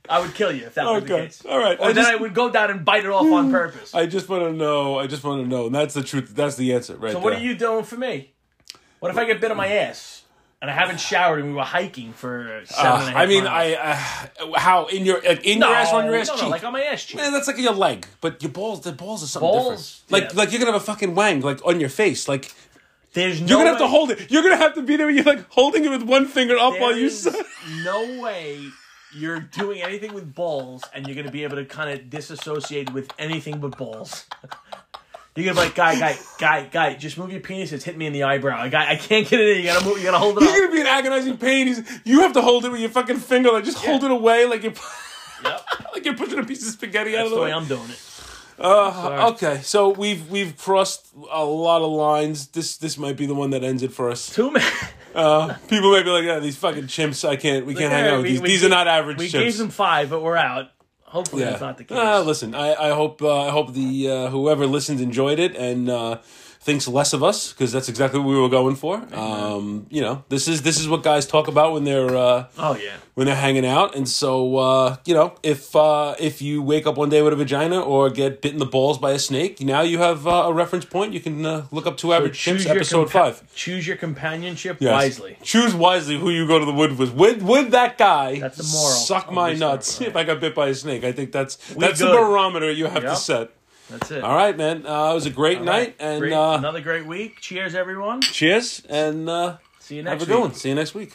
I would kill you if that was the case. all right. Or I then just- I would go down and bite it off on hmm. purpose. I just want to know. I just want to know, and that's the truth. That's the answer, right so what there. are you doing for me? What if I get bit on my hmm. ass and I haven't showered and we were hiking for seven Uh, and a half I mean, miles? I uh, how in your like, in no, your ass or on your ass no, cheek? no, like on my ass cheek. Man, that's like your leg, but your balls. The balls are something Balls, different. Like yeah. like you're gonna have a fucking wang like on your face. Like There's no you're gonna have to hold it. You're gonna have to be there. You're like holding it with one finger up while you. No way you're doing anything with balls and you're going to be able to kind of disassociate with anything but balls. [laughs] You're gonna be like, guy, guy, guy, guy, just move your penis. It's hitting me in the eyebrow. Guy, I can't get it in. You gotta move. You gotta hold it You're up. gonna be in agonizing pain. He's, you have to hold it with your fucking finger. Like just hold it away, like you're Yep. [laughs] like you're pushing a piece of spaghetti out of the the way way. I'm doing it. Uh, okay, so we've we've crossed a lot of lines. This this might be the one that ends it for us. Too many. Uh, people may be like, "Yeah, these fucking chimps. I can't. We can't hang out with we- these. we these gave- are not average We chimps." gave them five, but we're out. Hopefully, yeah. that's not the case. Uh, listen, I, I hope uh, I hope the uh, whoever listens enjoyed it and uh, thinks less of us because that's exactly what we were going for. Um, you know, this is this is what guys talk about when they're uh, oh yeah. when they're hanging out. And so, uh, you know, if uh, if you wake up one day with a vagina or get bit in the balls by a snake, now you have uh, a reference point. You can uh, look up Two Average Chimps, episode compa- five. Choose your companionship Yes. wisely. Choose wisely who you go to the wood with. Would would that guy That's the moral suck my nuts right. [laughs] if I got bit by a snake? I think that's We that's the barometer you have to set. That's it. All right, man. Uh, it was a great All night, right. and Great- uh, another great week. Cheers, everyone. cheers, and uh, See you next have a good week. one. See you next week.